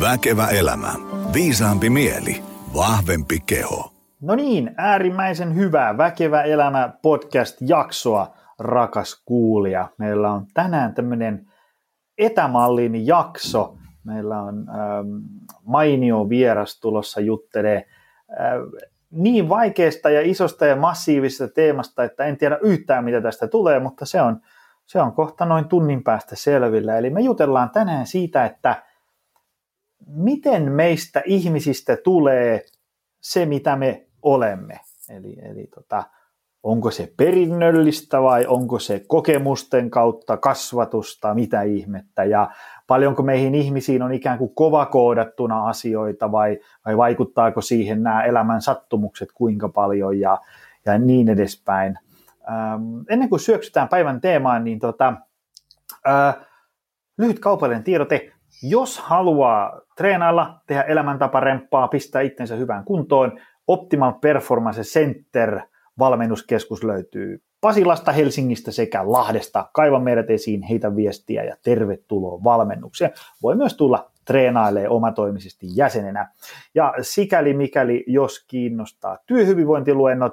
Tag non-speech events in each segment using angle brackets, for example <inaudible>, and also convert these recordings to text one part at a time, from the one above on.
Väkevä elämä. Viisaampi mieli. Vahvempi keho. No niin, äärimmäisen hyvää Väkevä elämä podcast-jaksoa, rakas kuulija. Meillä on tänään tämmöinen etämallin jakso. Meillä on ähm, mainio vieras tulossa juttelee äh, niin vaikeasta ja isosta ja massiivisesta teemasta, että en tiedä yhtään mitä tästä tulee, mutta se on, se on kohta noin tunnin päästä selvillä. Eli me jutellaan tänään siitä, että miten meistä ihmisistä tulee se, mitä me olemme. Eli, eli tota, onko se perinnöllistä vai onko se kokemusten kautta kasvatusta, mitä ihmettä, ja paljonko meihin ihmisiin on ikään kuin kovakoodattuna asioita vai, vai vaikuttaako siihen nämä elämän sattumukset kuinka paljon ja, ja niin edespäin. Ähm, ennen kuin syöksytään päivän teemaan, niin tota, äh, lyhyt kaupallinen tiedote. Jos haluaa treenailla, tehdä elämäntaparemppaa, pistää itsensä hyvään kuntoon, Optimal Performance Center valmennuskeskus löytyy Pasilasta, Helsingistä sekä Lahdesta. Kaiva meidät esiin, heitä viestiä ja tervetuloa valmennukseen. Voi myös tulla treenailee omatoimisesti jäsenenä. Ja sikäli mikäli, jos kiinnostaa työhyvinvointiluennot,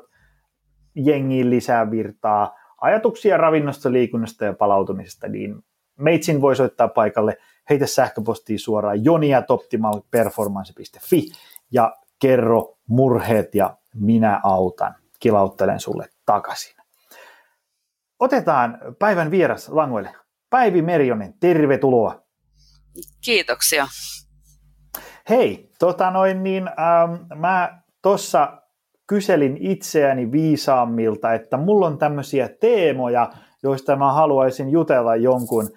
jengiin lisää virtaa, ajatuksia ravinnosta, liikunnasta ja palautumisesta, niin meitsin voi soittaa paikalle, heitä sähköpostiin suoraan joniatoptimalperformance.fi ja kerro murheet ja minä autan. Kilauttelen sulle takaisin. Otetaan päivän vieras langoille. Päivi Merjonen, tervetuloa. Kiitoksia. Hei, tota noin, niin, ähm, mä tuossa kyselin itseäni viisaammilta, että mulla on tämmöisiä teemoja, joista mä haluaisin jutella jonkun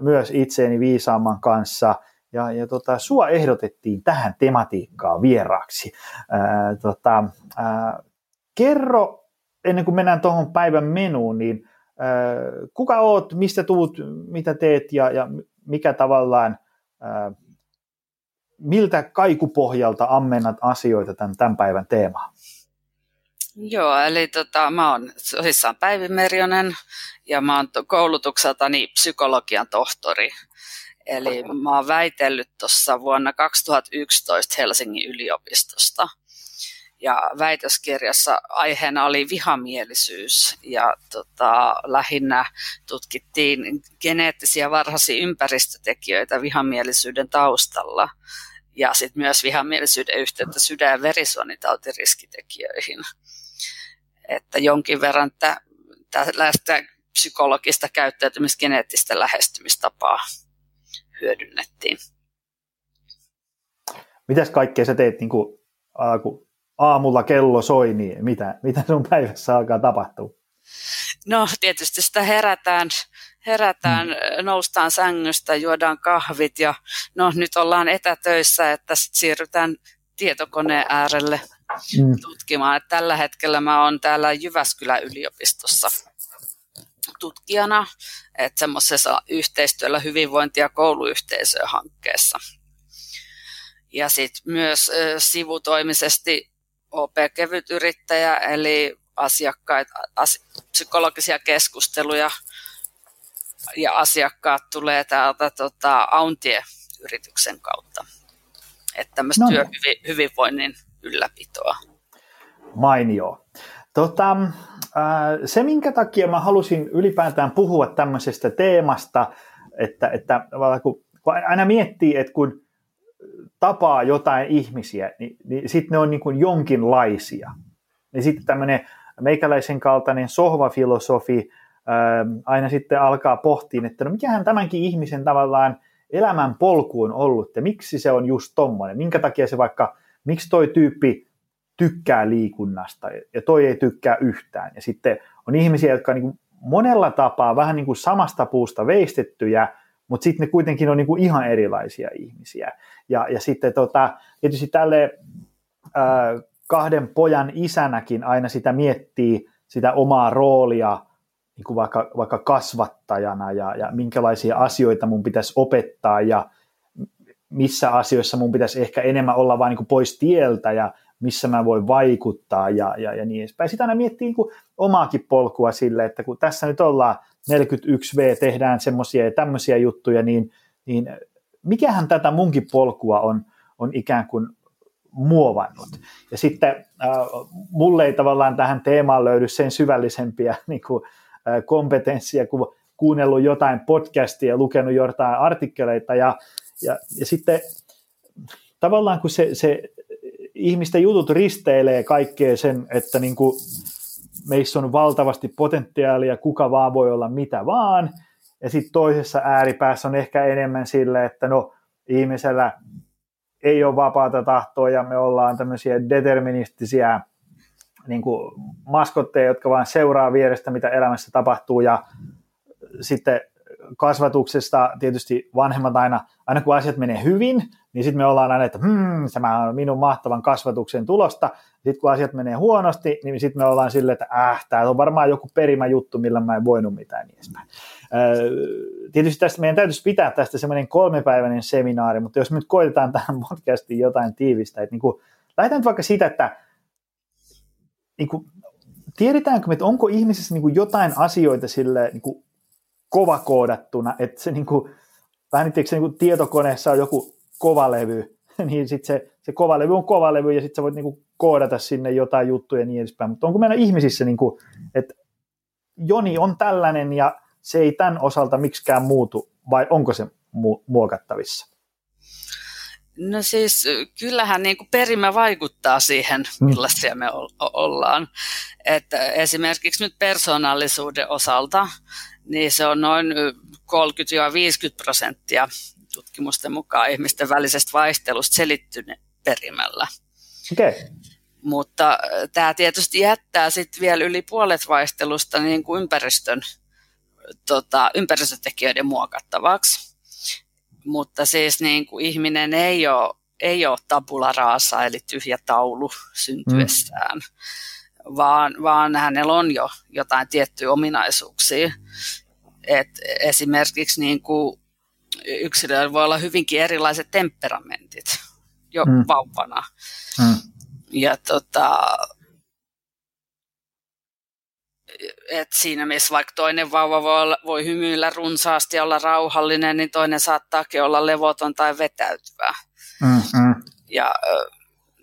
myös itseäni viisaamman kanssa – ja, ja tota, sua ehdotettiin tähän tematiikkaan vieraaksi. Tota, kerro, ennen kuin mennään tuohon päivän menuun, niin kuka oot, mistä tuut, mitä teet ja, ja mikä tavallaan, miltä kaikupohjalta ammennat asioita tämän, tämän päivän teemaan? Joo, eli tota, mä oon tosissaan Päivi Merjonen ja mä oon koulutukseltani psykologian tohtori. Eli mä oon väitellyt tuossa vuonna 2011 Helsingin yliopistosta. Ja väitöskirjassa aiheena oli vihamielisyys ja tota, lähinnä tutkittiin geneettisiä varhaisia ympäristötekijöitä vihamielisyyden taustalla ja sitten myös vihamielisyyden yhteyttä sydän- ja verisuonitautiriskitekijöihin. Että jonkin verran tällaista psykologista käyttäytymisgeneettistä lähestymistapaa hyödynnettiin. Mitäs kaikkea sä teet, niin kuin, kun aamulla kello soi, niin mitä, mitä sun päivässä alkaa tapahtua? No tietysti sitä herätään, herätään hmm. noustaan sängystä, juodaan kahvit ja no nyt ollaan etätöissä, että sit siirrytään tietokoneen äärelle hmm. tutkimaan. Et tällä hetkellä mä oon täällä Jyväskylän yliopistossa tutkijana, että semmoisessa yhteistyöllä hyvinvointi- ja kouluyhteisöön hankkeessa. Ja sitten myös sivutoimisesti OP-kevytyrittäjä, eli asiakkaat, as, psykologisia keskusteluja ja asiakkaat tulee täältä tota, Auntie-yrityksen kautta. Että tämmöistä no. Työhyvinvoinnin ylläpitoa. Mainio. Tota, se, minkä takia mä halusin ylipäätään puhua tämmöisestä teemasta, että, että kun, aina miettii, että kun tapaa jotain ihmisiä, niin, niin sitten ne on niin kuin jonkinlaisia. Niin sitten tämmöinen meikäläisen kaltainen sohvafilosofi ää, aina sitten alkaa pohtia, että no mikähän tämänkin ihmisen tavallaan elämän polku on ollut ja miksi se on just tommoinen, minkä takia se vaikka, miksi toi tyyppi tykkää liikunnasta ja toi ei tykkää yhtään. Ja sitten on ihmisiä, jotka on niin monella tapaa vähän niin kuin samasta puusta veistettyjä, mutta sitten ne kuitenkin on niin kuin ihan erilaisia ihmisiä. Ja, ja sitten tota, tietysti tälle ää, kahden pojan isänäkin aina sitä miettii sitä omaa roolia niin kuin vaikka, vaikka kasvattajana ja, ja minkälaisia asioita mun pitäisi opettaa ja missä asioissa mun pitäisi ehkä enemmän olla vain niin pois tieltä ja missä mä voin vaikuttaa ja, ja, ja niin edespäin. Sitten aina miettii niin omaakin polkua sille, että kun tässä nyt ollaan 41V, tehdään semmoisia ja tämmöisiä juttuja, niin, niin mikähän tätä munkin polkua on, on ikään kuin muovannut. Ja sitten äh, mulle ei tavallaan tähän teemaan löydy sen syvällisempiä <laughs> niin kuin, äh, kompetenssia kuin kuunnellut jotain podcastia lukenut jotain artikkeleita ja, ja, ja sitten tavallaan kun se, se ihmisten jutut risteilee kaikkea sen, että niin kuin meissä on valtavasti potentiaalia, kuka vaan voi olla mitä vaan, ja sitten toisessa ääripäässä on ehkä enemmän sille, että no ihmisellä ei ole vapaata tahtoa ja me ollaan tämmöisiä deterministisiä niin kuin maskotteja, jotka vain seuraa vierestä, mitä elämässä tapahtuu ja sitten kasvatuksesta tietysti vanhemmat aina, aina kun asiat menee hyvin, niin sitten me ollaan aina, että hmm, tämä on minun mahtavan kasvatuksen tulosta. Sitten kun asiat menee huonosti, niin sitten me ollaan silleen, että äh, tämä on varmaan joku perimä juttu, millä mä en voinut mitään niin edespäin. Tietysti tästä meidän täytyisi pitää tästä semmoinen kolmepäiväinen seminaari, mutta jos me nyt koitetaan tähän podcastiin jotain tiivistä, että niin kuin, lähdetään nyt vaikka siitä, että niin kuin, tiedetäänkö me, että onko ihmisessä niin kuin jotain asioita sille niin kuin kovakoodattuna, että se niin kuin, vähän niin, se niin kuin tietokoneessa on joku kovalevy, <laughs> niin sitten se, se kovalevy on kovalevy ja sitten sä voit niin kuin koodata sinne jotain juttuja ja niin edespäin, mutta onko meillä ihmisissä, niin kuin, että Joni on tällainen ja se ei tämän osalta miksikään muutu, vai onko se mu- muokattavissa? No siis kyllähän niin kuin perimä vaikuttaa siihen, mm. millaisia me ollaan. Että esimerkiksi nyt persoonallisuuden osalta, niin se on noin 30-50 prosenttia tutkimusten mukaan ihmisten välisestä vaihtelusta selittynyt perimällä. Okay. Mutta tämä tietysti jättää sitten vielä yli puolet vaihtelusta niin kuin ympäristön, tota, ympäristötekijöiden muokattavaksi. Mutta siis niin kuin ihminen ei ole, ei ole tabula rasa, eli tyhjä taulu syntyessään, mm. vaan, vaan hänellä on jo jotain tiettyjä ominaisuuksia. Et esimerkiksi niin kuin yksilöillä voi olla hyvinkin erilaiset temperamentit jo mm. vauvana. Mm. Ja tota, et siinä missä vaikka toinen vauva voi, olla, voi hymyillä runsaasti ja olla rauhallinen, niin toinen saattaakin olla levoton tai vetäytyvä. Mm-hmm. Ja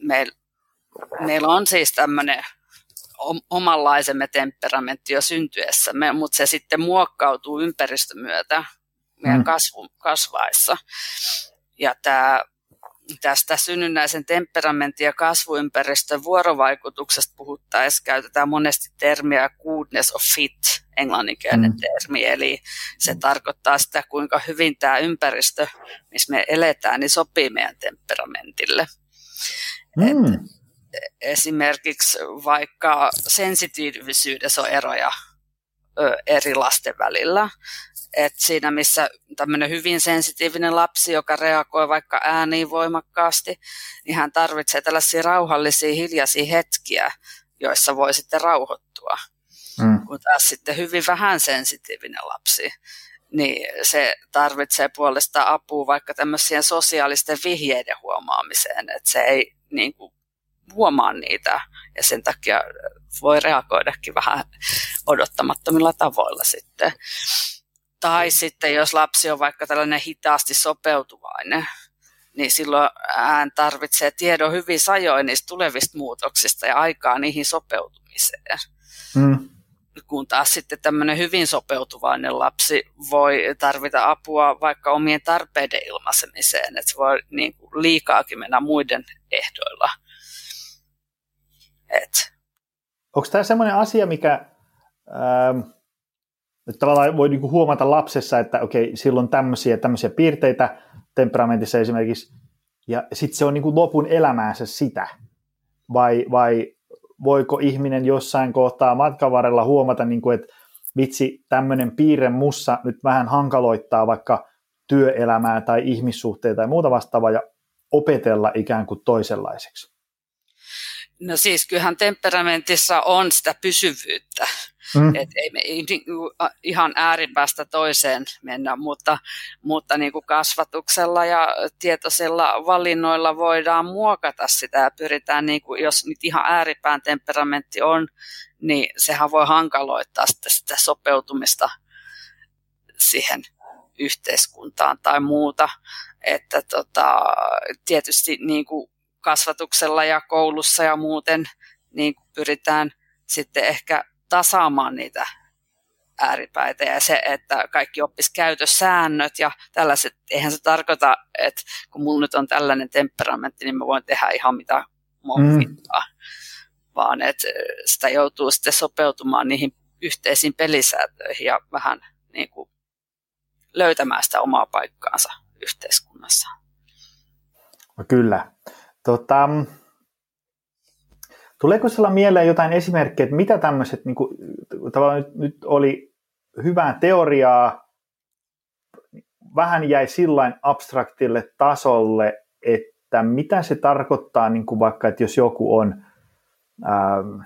meillä meil on siis tämmöinen omanlaisemme temperamentti jo syntyessämme, mutta se sitten muokkautuu ympäristön myötä meidän mm. kasvu, kasvaessa. Ja tämä, tästä synnynnäisen temperamentin ja kasvuympäristön vuorovaikutuksesta puhuttaessa käytetään monesti termiä goodness of fit, englanninkielinen mm. termi, eli se tarkoittaa sitä, kuinka hyvin tämä ympäristö, missä me eletään, niin sopii meidän temperamentille. Mm. Et esimerkiksi vaikka sensitiivisyydessä on eroja eri lasten välillä. Et siinä missä tämmöinen hyvin sensitiivinen lapsi, joka reagoi vaikka ääniin voimakkaasti, niin hän tarvitsee tällaisia rauhallisia, hiljaisia hetkiä, joissa voi sitten rauhoittua. Mm. Kun taas sitten hyvin vähän sensitiivinen lapsi, niin se tarvitsee puolestaan apua vaikka tämmöisien sosiaalisten vihjeiden huomaamiseen, että se ei niin kuin, huomaa niitä ja sen takia voi reagoidakin vähän odottamattomilla tavoilla sitten. Tai sitten jos lapsi on vaikka tällainen hitaasti sopeutuvainen, niin silloin hän tarvitsee tiedon hyvin sajoin niistä tulevista muutoksista ja aikaa niihin sopeutumiseen. Mm. Kun taas sitten tämmöinen hyvin sopeutuvainen lapsi voi tarvita apua vaikka omien tarpeiden ilmaisemiseen, että se voi niin kuin liikaakin mennä muiden ehdoilla. Et. Onko tämä semmoinen asia, mikä ähm, tavallaan voi niinku huomata lapsessa, että okei, silloin tämmöisiä, tämmöisiä piirteitä temperamentissa esimerkiksi, ja sitten se on niinku lopun elämäänsä sitä, vai, vai voiko ihminen jossain kohtaa matkan varrella huomata, niinku, että vitsi, tämmöinen piirre mussa nyt vähän hankaloittaa vaikka työelämää tai ihmissuhteita tai muuta vastaavaa, ja opetella ikään kuin toisenlaiseksi? No siis kyllähän temperamentissa on sitä pysyvyyttä. Mm. Et ei me ihan ääripäästä toiseen mennä, mutta, mutta niin kuin kasvatuksella ja tietoisilla valinnoilla voidaan muokata sitä ja pyritään, niin kuin, jos nyt ihan ääripään temperamentti on, niin sehän voi hankaloittaa sitä, sitä sopeutumista siihen yhteiskuntaan tai muuta. Että tota, tietysti niin kuin kasvatuksella ja koulussa ja muuten niin pyritään sitten ehkä tasaamaan niitä ääripäitä ja se, että kaikki oppis käytössäännöt ja tällaiset, eihän se tarkoita, että kun mulla nyt on tällainen temperamentti, niin mä voin tehdä ihan mitä mua mm. vaan että sitä joutuu sitten sopeutumaan niihin yhteisiin pelisääntöihin ja vähän niin kuin löytämään sitä omaa paikkaansa yhteiskunnassa. No kyllä. Tota, tuleeko sinulla mieleen jotain esimerkkejä, että mitä tämmöiset, niin kuin, tavallaan nyt, nyt oli hyvää teoriaa, vähän jäi sillain abstraktille tasolle, että mitä se tarkoittaa niin kuin vaikka, että jos joku on, ähm,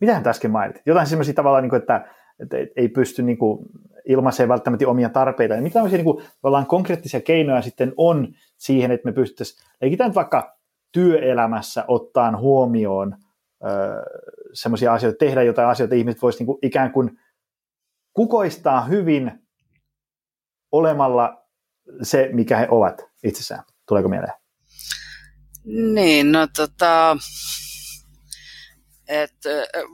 mitä äsken mainitsit, jotain sellaisia tavallaan, niin kuin, että, että ei pysty niin kuin, ilmaisemaan välttämättä omia tarpeita. Ja mitä tämmöisiä niin kuin, konkreettisia keinoja sitten on siihen, että me pystyttäisiin, leikitään vaikka työelämässä ottaa huomioon semmoisia asioita, tehdä jotain asioita, ihmiset voisivat niin ikään kuin kukoistaa hyvin olemalla se, mikä he ovat itsessään. Tuleeko mieleen? Niin, no tota, et,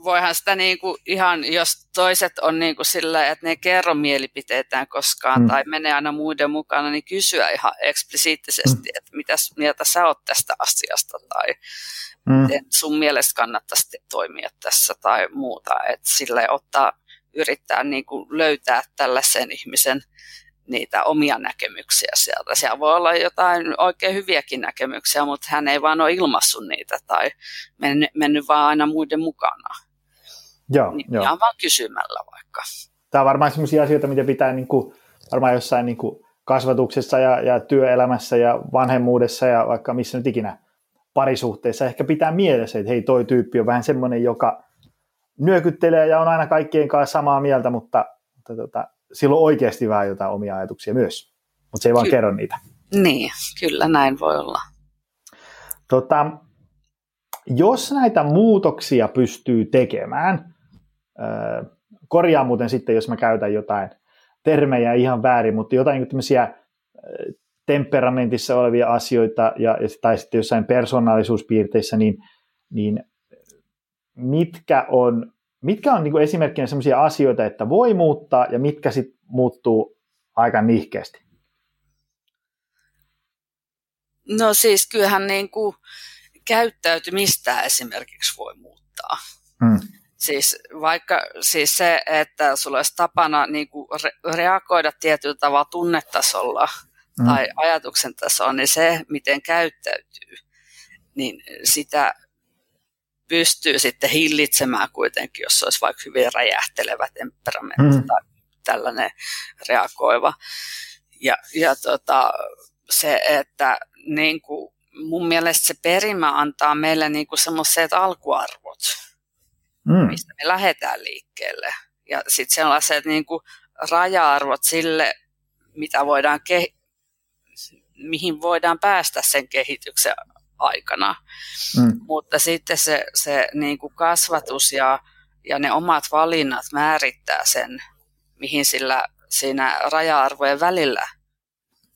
voihan sitä niinku ihan, jos toiset on niinku sillä, että ne ei kerro mielipiteitään koskaan mm. tai menee aina muiden mukana, niin kysyä ihan eksplisiittisesti, mm. että mitä mieltä sä oot tästä asiasta tai mm. sun mielestä kannattaisi toimia tässä tai muuta. Että sille ottaa, yrittää niinku löytää tällaisen ihmisen niitä omia näkemyksiä sieltä. Siellä voi olla jotain oikein hyviäkin näkemyksiä, mutta hän ei vaan ole ilmassut niitä tai mennyt, mennyt vaan aina muiden mukana. Joo, niin joo. Ihan vaan kysymällä vaikka. Tämä on varmaan sellaisia asioita, mitä pitää niin kuin, varmaan jossain niin kuin kasvatuksessa ja, ja työelämässä ja vanhemmuudessa ja vaikka missä nyt ikinä parisuhteessa ehkä pitää mielessä, että hei toi tyyppi on vähän semmoinen, joka nyökyttelee ja on aina kaikkien kanssa samaa mieltä, mutta, mutta tota, sillä on oikeasti vähän jotain omia ajatuksia myös, mutta se ei vaan Ky- kerro niitä. Niin, kyllä näin voi olla. Tota, jos näitä muutoksia pystyy tekemään, korjaa muuten sitten, jos mä käytän jotain termejä ihan väärin, mutta jotain niin tämmöisiä temperamentissa olevia asioita ja, tai sitten jossain persoonallisuuspiirteissä, niin, niin mitkä on mitkä on niin esimerkkinä sellaisia asioita, että voi muuttaa ja mitkä sitten muuttuu aika nihkeästi? No siis kyllähän niin kuin käyttäytymistä esimerkiksi voi muuttaa. Hmm. Siis vaikka siis se, että sulla olisi tapana niin kuin re- reagoida tietyllä tavalla tunnetasolla hmm. tai ajatuksen tasolla, niin se, miten käyttäytyy, niin sitä pystyy sitten hillitsemään kuitenkin, jos olisi vaikka hyvin räjähtelevä temperamentti mm. tai tällainen reagoiva. Ja, ja tota, se, että niin kuin, mun mielestä se perimä antaa meille niin kuin semmoiset alkuarvot, mm. mistä me lähdetään liikkeelle. Ja sitten sellaiset niin kuin raja-arvot sille, mitä voidaan ke- mihin voidaan päästä sen kehityksen aikana. Mm. Mutta sitten se, se niin kuin kasvatus ja, ja ne omat valinnat määrittää sen, mihin sillä siinä raja-arvojen välillä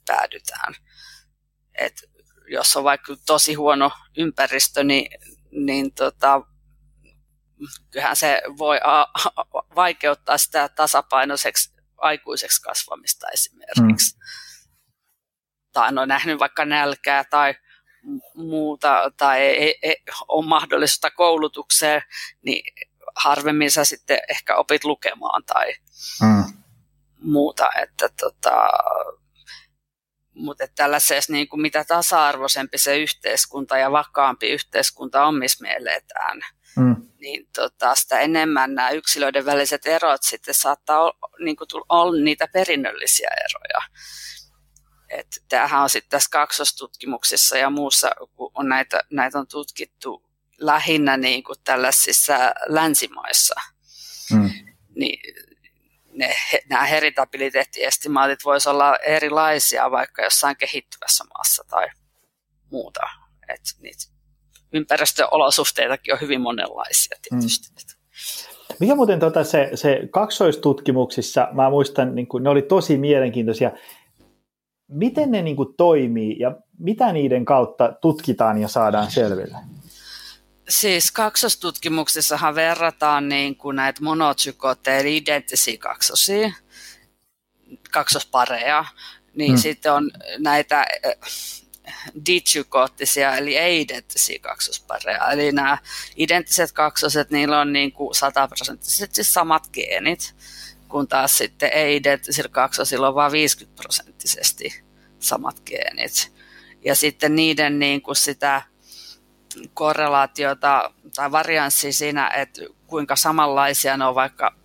päädytään. Et jos on vaikka tosi huono ympäristö, niin, niin tota, kyllähän se voi a- vaikeuttaa sitä tasapainoiseksi aikuiseksi kasvamista esimerkiksi. Mm. Tai on nähnyt vaikka nälkää tai muuta tai ei, ei ole mahdollisuutta koulutukseen, niin harvemmin sä sitten ehkä opit lukemaan tai mm. muuta. Että tota, mutta tällaisessa niin kuin mitä tasa-arvoisempi se yhteiskunta ja vakaampi yhteiskunta on, missä me eletään, mm. niin tota, sitä enemmän nämä yksilöiden väliset erot sitten saattaa olla, niin kuin, olla niitä perinnöllisiä eroja. Et tämähän on sitten tässä kaksostutkimuksissa ja muussa, kun on näitä, näitä on tutkittu lähinnä niin kuin tällaisissa länsimaissa, mm. niin ne, nämä heritabiliteettiestimaatit voisivat olla erilaisia vaikka jossain kehittyvässä maassa tai muuta. Et niitä ympäristöolosuhteitakin on hyvin monenlaisia tietysti. Mm. Mikä muuten tota, se, se kaksoistutkimuksissa, mä muistan, niin kuin, ne oli tosi mielenkiintoisia. Miten ne niin kuin, toimii ja mitä niiden kautta tutkitaan ja saadaan selville? Siis kaksostutkimuksissahan verrataan niin kuin näitä monotsykotteja eli identtisiä kaksosia, kaksospareja, niin mm. sitten on näitä ditsykoottisia eli ei-identtisiä kaksospareja. Eli nämä identtiset kaksoset, niillä on niin kuin sataprosenttisesti samat geenit, kun taas sitten ei-identtisillä kaksosilla on vain 50 prosenttisesti samat geenit. Ja sitten niiden niin kuin sitä korrelaatiota tai varianssi siinä, että kuinka samanlaisia ne on vaikka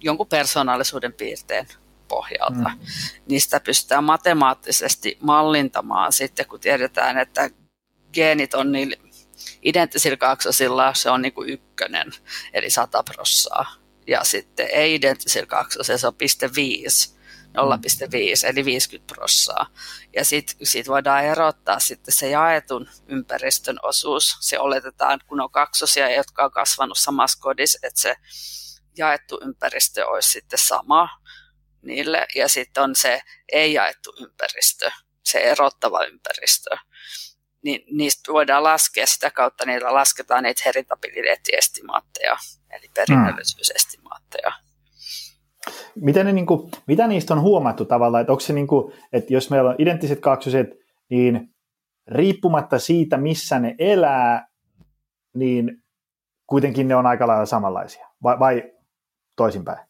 jonkun persoonallisuuden piirteen pohjalta. Mm. Niistä pystytään matemaattisesti mallintamaan sitten, kun tiedetään, että geenit on niillä identtisillä kaksosilla, se on niin kuin ykkönen, eli 100 prossaa. Ja sitten ei-identtisillä kaksosilla se on 0,5, 0,5 eli 50 prossaa. Ja sitten sit voidaan erottaa sitten se jaetun ympäristön osuus. Se oletetaan, kun on kaksosia, jotka on kasvanut samassa kodissa, että se jaettu ympäristö olisi sitten sama niille. Ja sitten on se ei-jaettu ympäristö, se erottava ympäristö. Niin niistä voidaan laskea, sitä kautta niillä lasketaan niitä heritabiliteettiestimaatteja, eli perinnöllisyysestimaatteja. Miten ne, niin kuin, mitä niistä on huomattu tavallaan, että onko se niin kuin, että jos meillä on identtiset kaksoset, niin riippumatta siitä, missä ne elää, niin kuitenkin ne on aika lailla samanlaisia, vai, vai toisinpäin?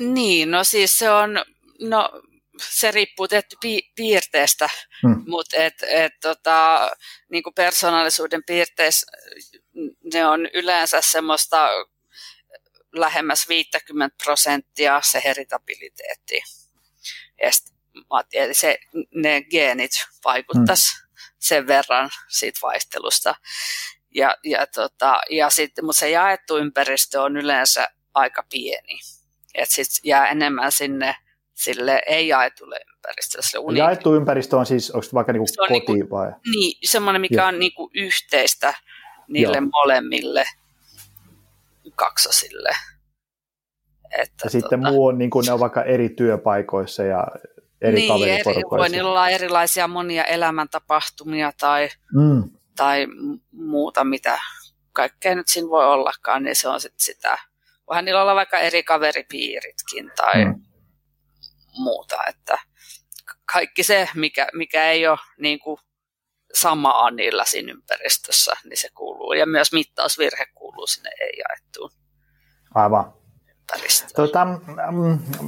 Niin, no siis se on, no se riippuu tietty pi- piirteestä, hmm. mutta et, et, tota, niin kuin persoonallisuuden piirteissä ne on yleensä semmoista lähemmäs 50 prosenttia se heritabiliteetti. Eli se, ne geenit vaikuttaisi hmm. sen verran siitä vaihtelusta. Ja, ja, tota, ja sitten, mutta se jaettu ympäristö on yleensä aika pieni. Että sitten jää enemmän sinne sille ei-jaetulle ympäristölle. Jaettu ympäristö on siis, onko vaikka niinku koti niinku, vai? Niin, semmoinen, mikä Joo. on niinku yhteistä niille Joo. molemmille kaksosille. Että ja sitten tota, muu on, niin kuin ne on vaikka eri työpaikoissa ja eri niin, kaveriporukoissa. Eri, voi olla erilaisia monia elämäntapahtumia tai, mm. tai muuta, mitä kaikkea nyt siinä voi ollakaan, niin se on sitten sitä. Voihan niillä olla vaikka eri kaveripiiritkin tai mm. Muuta, että kaikki se, mikä, mikä ei ole niin kuin samaa niillä siinä ympäristössä, niin se kuuluu. Ja myös mittausvirhe kuuluu sinne ei-jaettuun. Aivan? Tota,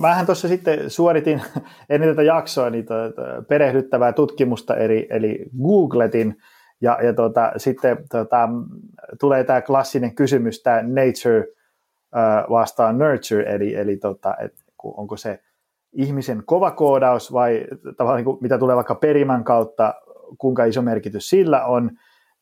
vähän tuossa sitten suoritin <laughs> ennen tätä jaksoa niin tuota, perehdyttävää tutkimusta, eli, eli googletin, ja, ja tuota, sitten tuota, tulee tämä klassinen kysymys, tämä nature vastaan nurture, eli, eli tuota, et, onko se ihmisen kova koodaus vai tavallaan niin kuin, mitä tulee vaikka perimän kautta, kuinka iso merkitys sillä on,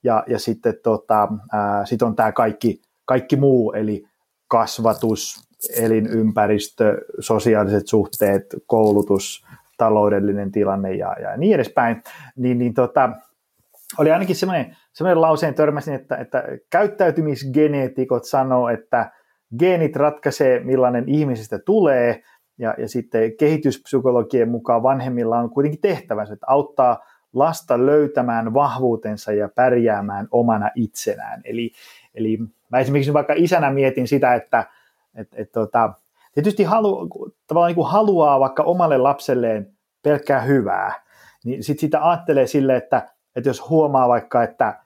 ja, ja sitten tota, ää, sit on tämä kaikki, kaikki muu, eli kasvatus, elinympäristö, sosiaaliset suhteet, koulutus, taloudellinen tilanne ja, ja niin edespäin, niin, niin tota, oli ainakin semmoinen, semmoinen lauseen törmäsin, että, että käyttäytymisgeneetikot sanoo, että geenit ratkaisee, millainen ihmisestä tulee, ja, ja sitten kehityspsykologien mukaan vanhemmilla on kuitenkin tehtävänsä, että auttaa lasta löytämään vahvuutensa ja pärjäämään omana itsenään. Eli, eli mä esimerkiksi vaikka isänä mietin sitä, että et, et, tota, tietysti halu, tavallaan niin kuin haluaa vaikka omalle lapselleen pelkkää hyvää, niin sitten sitä ajattelee sille, että, että jos huomaa vaikka, että,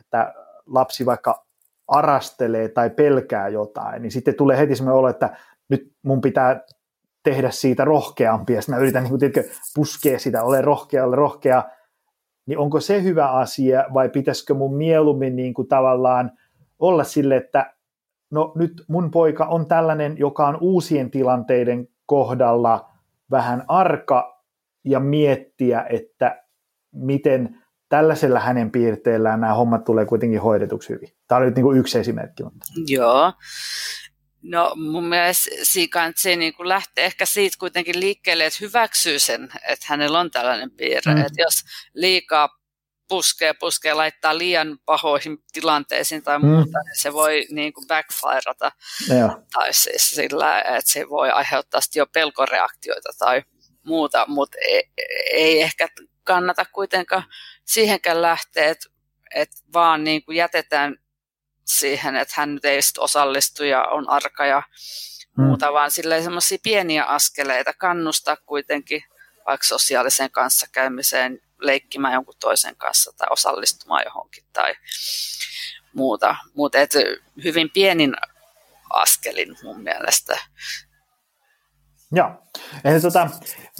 että lapsi vaikka arastelee tai pelkää jotain, niin sitten tulee heti semmoinen olo, että nyt mun pitää tehdä siitä rohkeampi, ja mä yritän niin kuin, puskea sitä, ole rohkea, ole rohkea, niin onko se hyvä asia, vai pitäisikö mun mieluummin niin kuin tavallaan olla sille, että no nyt mun poika on tällainen, joka on uusien tilanteiden kohdalla vähän arka ja miettiä, että miten tällaisella hänen piirteellään nämä hommat tulee kuitenkin hoidetuksi hyvin. Tämä oli nyt niin kuin yksi esimerkki. Mutta. Joo. No mun mielestä se niin lähtee ehkä siitä kuitenkin liikkeelle, että hyväksyy sen, että hänellä on tällainen piirre. Mm. Että jos liikaa puskee, puskee, laittaa liian pahoihin tilanteisiin tai mm. muuta, niin se voi niin kuin backfireata. Ja. Tai siis sillä, että se voi aiheuttaa jo pelkoreaktioita tai muuta, mutta ei, ei ehkä kannata kuitenkaan siihenkään lähteä, että, että vaan niin kuin jätetään siihen, että hän ei osallistu ja on arka ja mm. muuta, vaan silleen semmoisia pieniä askeleita kannustaa kuitenkin vaikka sosiaaliseen kanssakäymiseen, leikkimään jonkun toisen kanssa tai osallistumaan johonkin tai muuta. Mutta hyvin pienin askelin mun mielestä. Joo. Eli tota,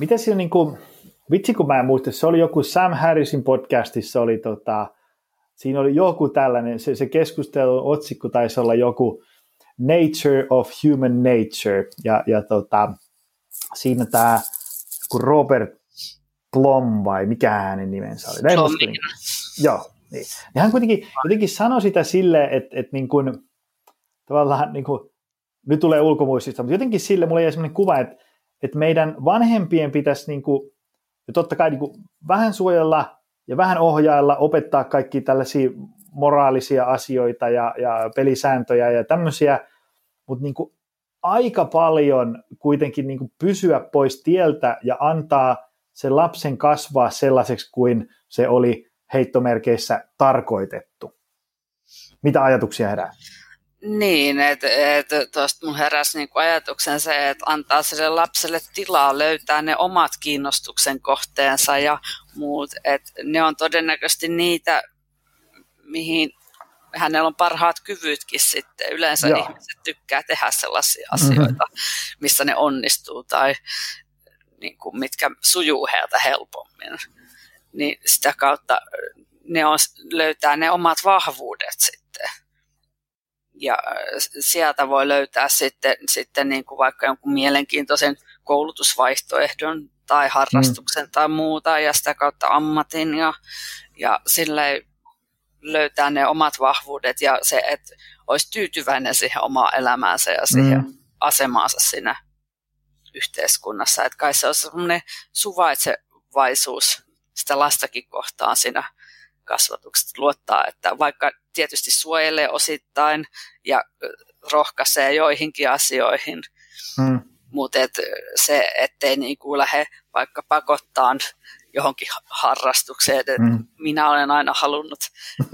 miten siinä niin kuin, vitsi kun mä en muista, se oli joku Sam Harrisin podcastissa, oli tota, siinä oli joku tällainen, se, se keskustelu otsikko taisi olla joku Nature of Human Nature, ja, ja tota, siinä tämä, kun Robert Plom vai mikä hänen nimensä oli? Niin, joo, niin. Ja hän kuitenkin, kuitenkin sanoi sitä silleen, että, että niin kuin, tavallaan niin kuin, nyt tulee ulkomuistista, mutta jotenkin sille mulle jäi sellainen kuva, että, että meidän vanhempien pitäisi niin kuin, ja totta kai niin kuin, vähän suojella ja vähän ohjailla, opettaa kaikki tällaisia moraalisia asioita ja, ja pelisääntöjä ja tämmöisiä, mutta niin kuin, aika paljon kuitenkin niin kuin pysyä pois tieltä ja antaa sen lapsen kasvaa sellaiseksi kuin se oli heittomerkeissä tarkoitettu. Mitä ajatuksia herää? Niin, että et, tuosta mun heräsi niinku ajatuksen se, että antaa sille lapselle tilaa löytää ne omat kiinnostuksen kohteensa ja muut. Että ne on todennäköisesti niitä, mihin hänellä on parhaat kyvytkin sitten. Yleensä Joo. ihmiset tykkää tehdä sellaisia asioita, mm-hmm. missä ne onnistuu tai niin kuin, mitkä sujuu heiltä helpommin. Niin sitä kautta ne on, löytää ne omat vahvuudet sitten. Ja sieltä voi löytää sitten, sitten niin kuin vaikka jonkun mielenkiintoisen koulutusvaihtoehdon tai harrastuksen mm. tai muuta ja sitä kautta ammatin ja, ja silleen löytää ne omat vahvuudet ja se, että olisi tyytyväinen siihen omaan elämäänsä ja siihen mm. asemaansa siinä yhteiskunnassa. Että kai se on semmoinen suvaitsevaisuus sitä lastakin kohtaan siinä kasvatuksesta luottaa, että vaikka tietysti suojelee osittain ja rohkaisee joihinkin asioihin, hmm. mutta et se, ettei niinku lähde vaikka pakottaa johonkin harrastukseen, että hmm. minä olen aina halunnut,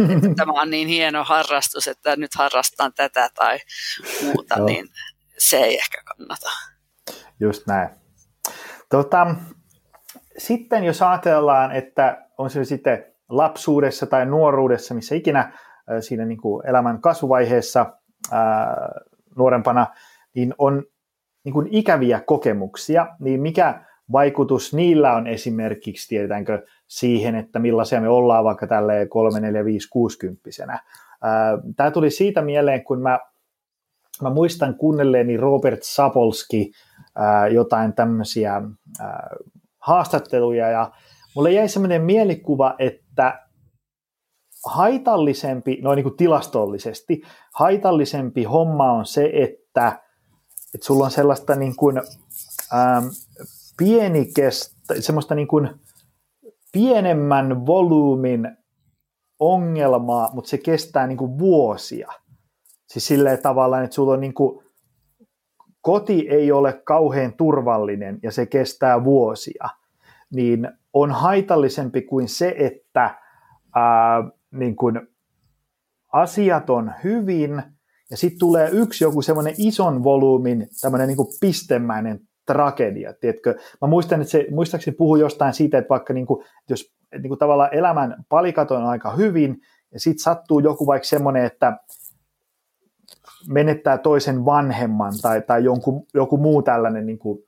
että <laughs> tämä on niin hieno harrastus, että nyt harrastan tätä tai muuta, niin se ei ehkä kannata. Just näin. Tota, sitten jos ajatellaan, että on se sitten lapsuudessa tai nuoruudessa, missä ikinä siinä niin kuin elämän kasvuvaiheessa ää, nuorempana, niin on niin kuin ikäviä kokemuksia, niin mikä vaikutus niillä on esimerkiksi, tiedetäänkö, siihen, että millaisia me ollaan vaikka tälle 3, 4, 5, 60 Tämä tuli siitä mieleen, kun mä, mä muistan kuunnelleeni Robert Sapolski ää, jotain tämmöisiä ää, haastatteluja ja mulle jäi semmoinen mielikuva, että haitallisempi, noin niin kuin tilastollisesti, haitallisempi homma on se, että, että sulla on sellaista niin kuin, ähm, pienikestä, semmoista niin kuin pienemmän volyymin ongelmaa, mutta se kestää niin kuin vuosia. Siis silleen tavallaan, että sulla on niin kuin koti ei ole kauhean turvallinen ja se kestää vuosia, niin on haitallisempi kuin se, että ää, niin kuin asiat on hyvin ja sitten tulee yksi joku semmoinen ison volyymin tämmöinen niin pistemäinen tragedia, tiedätkö? Mä muistan, että se, muistaakseni puhui jostain siitä, että vaikka niin kuin, jos niin kuin tavallaan elämän palikat on aika hyvin, ja sitten sattuu joku vaikka semmoinen, että menettää toisen vanhemman tai, tai jonkun, joku muu tällainen niin kuin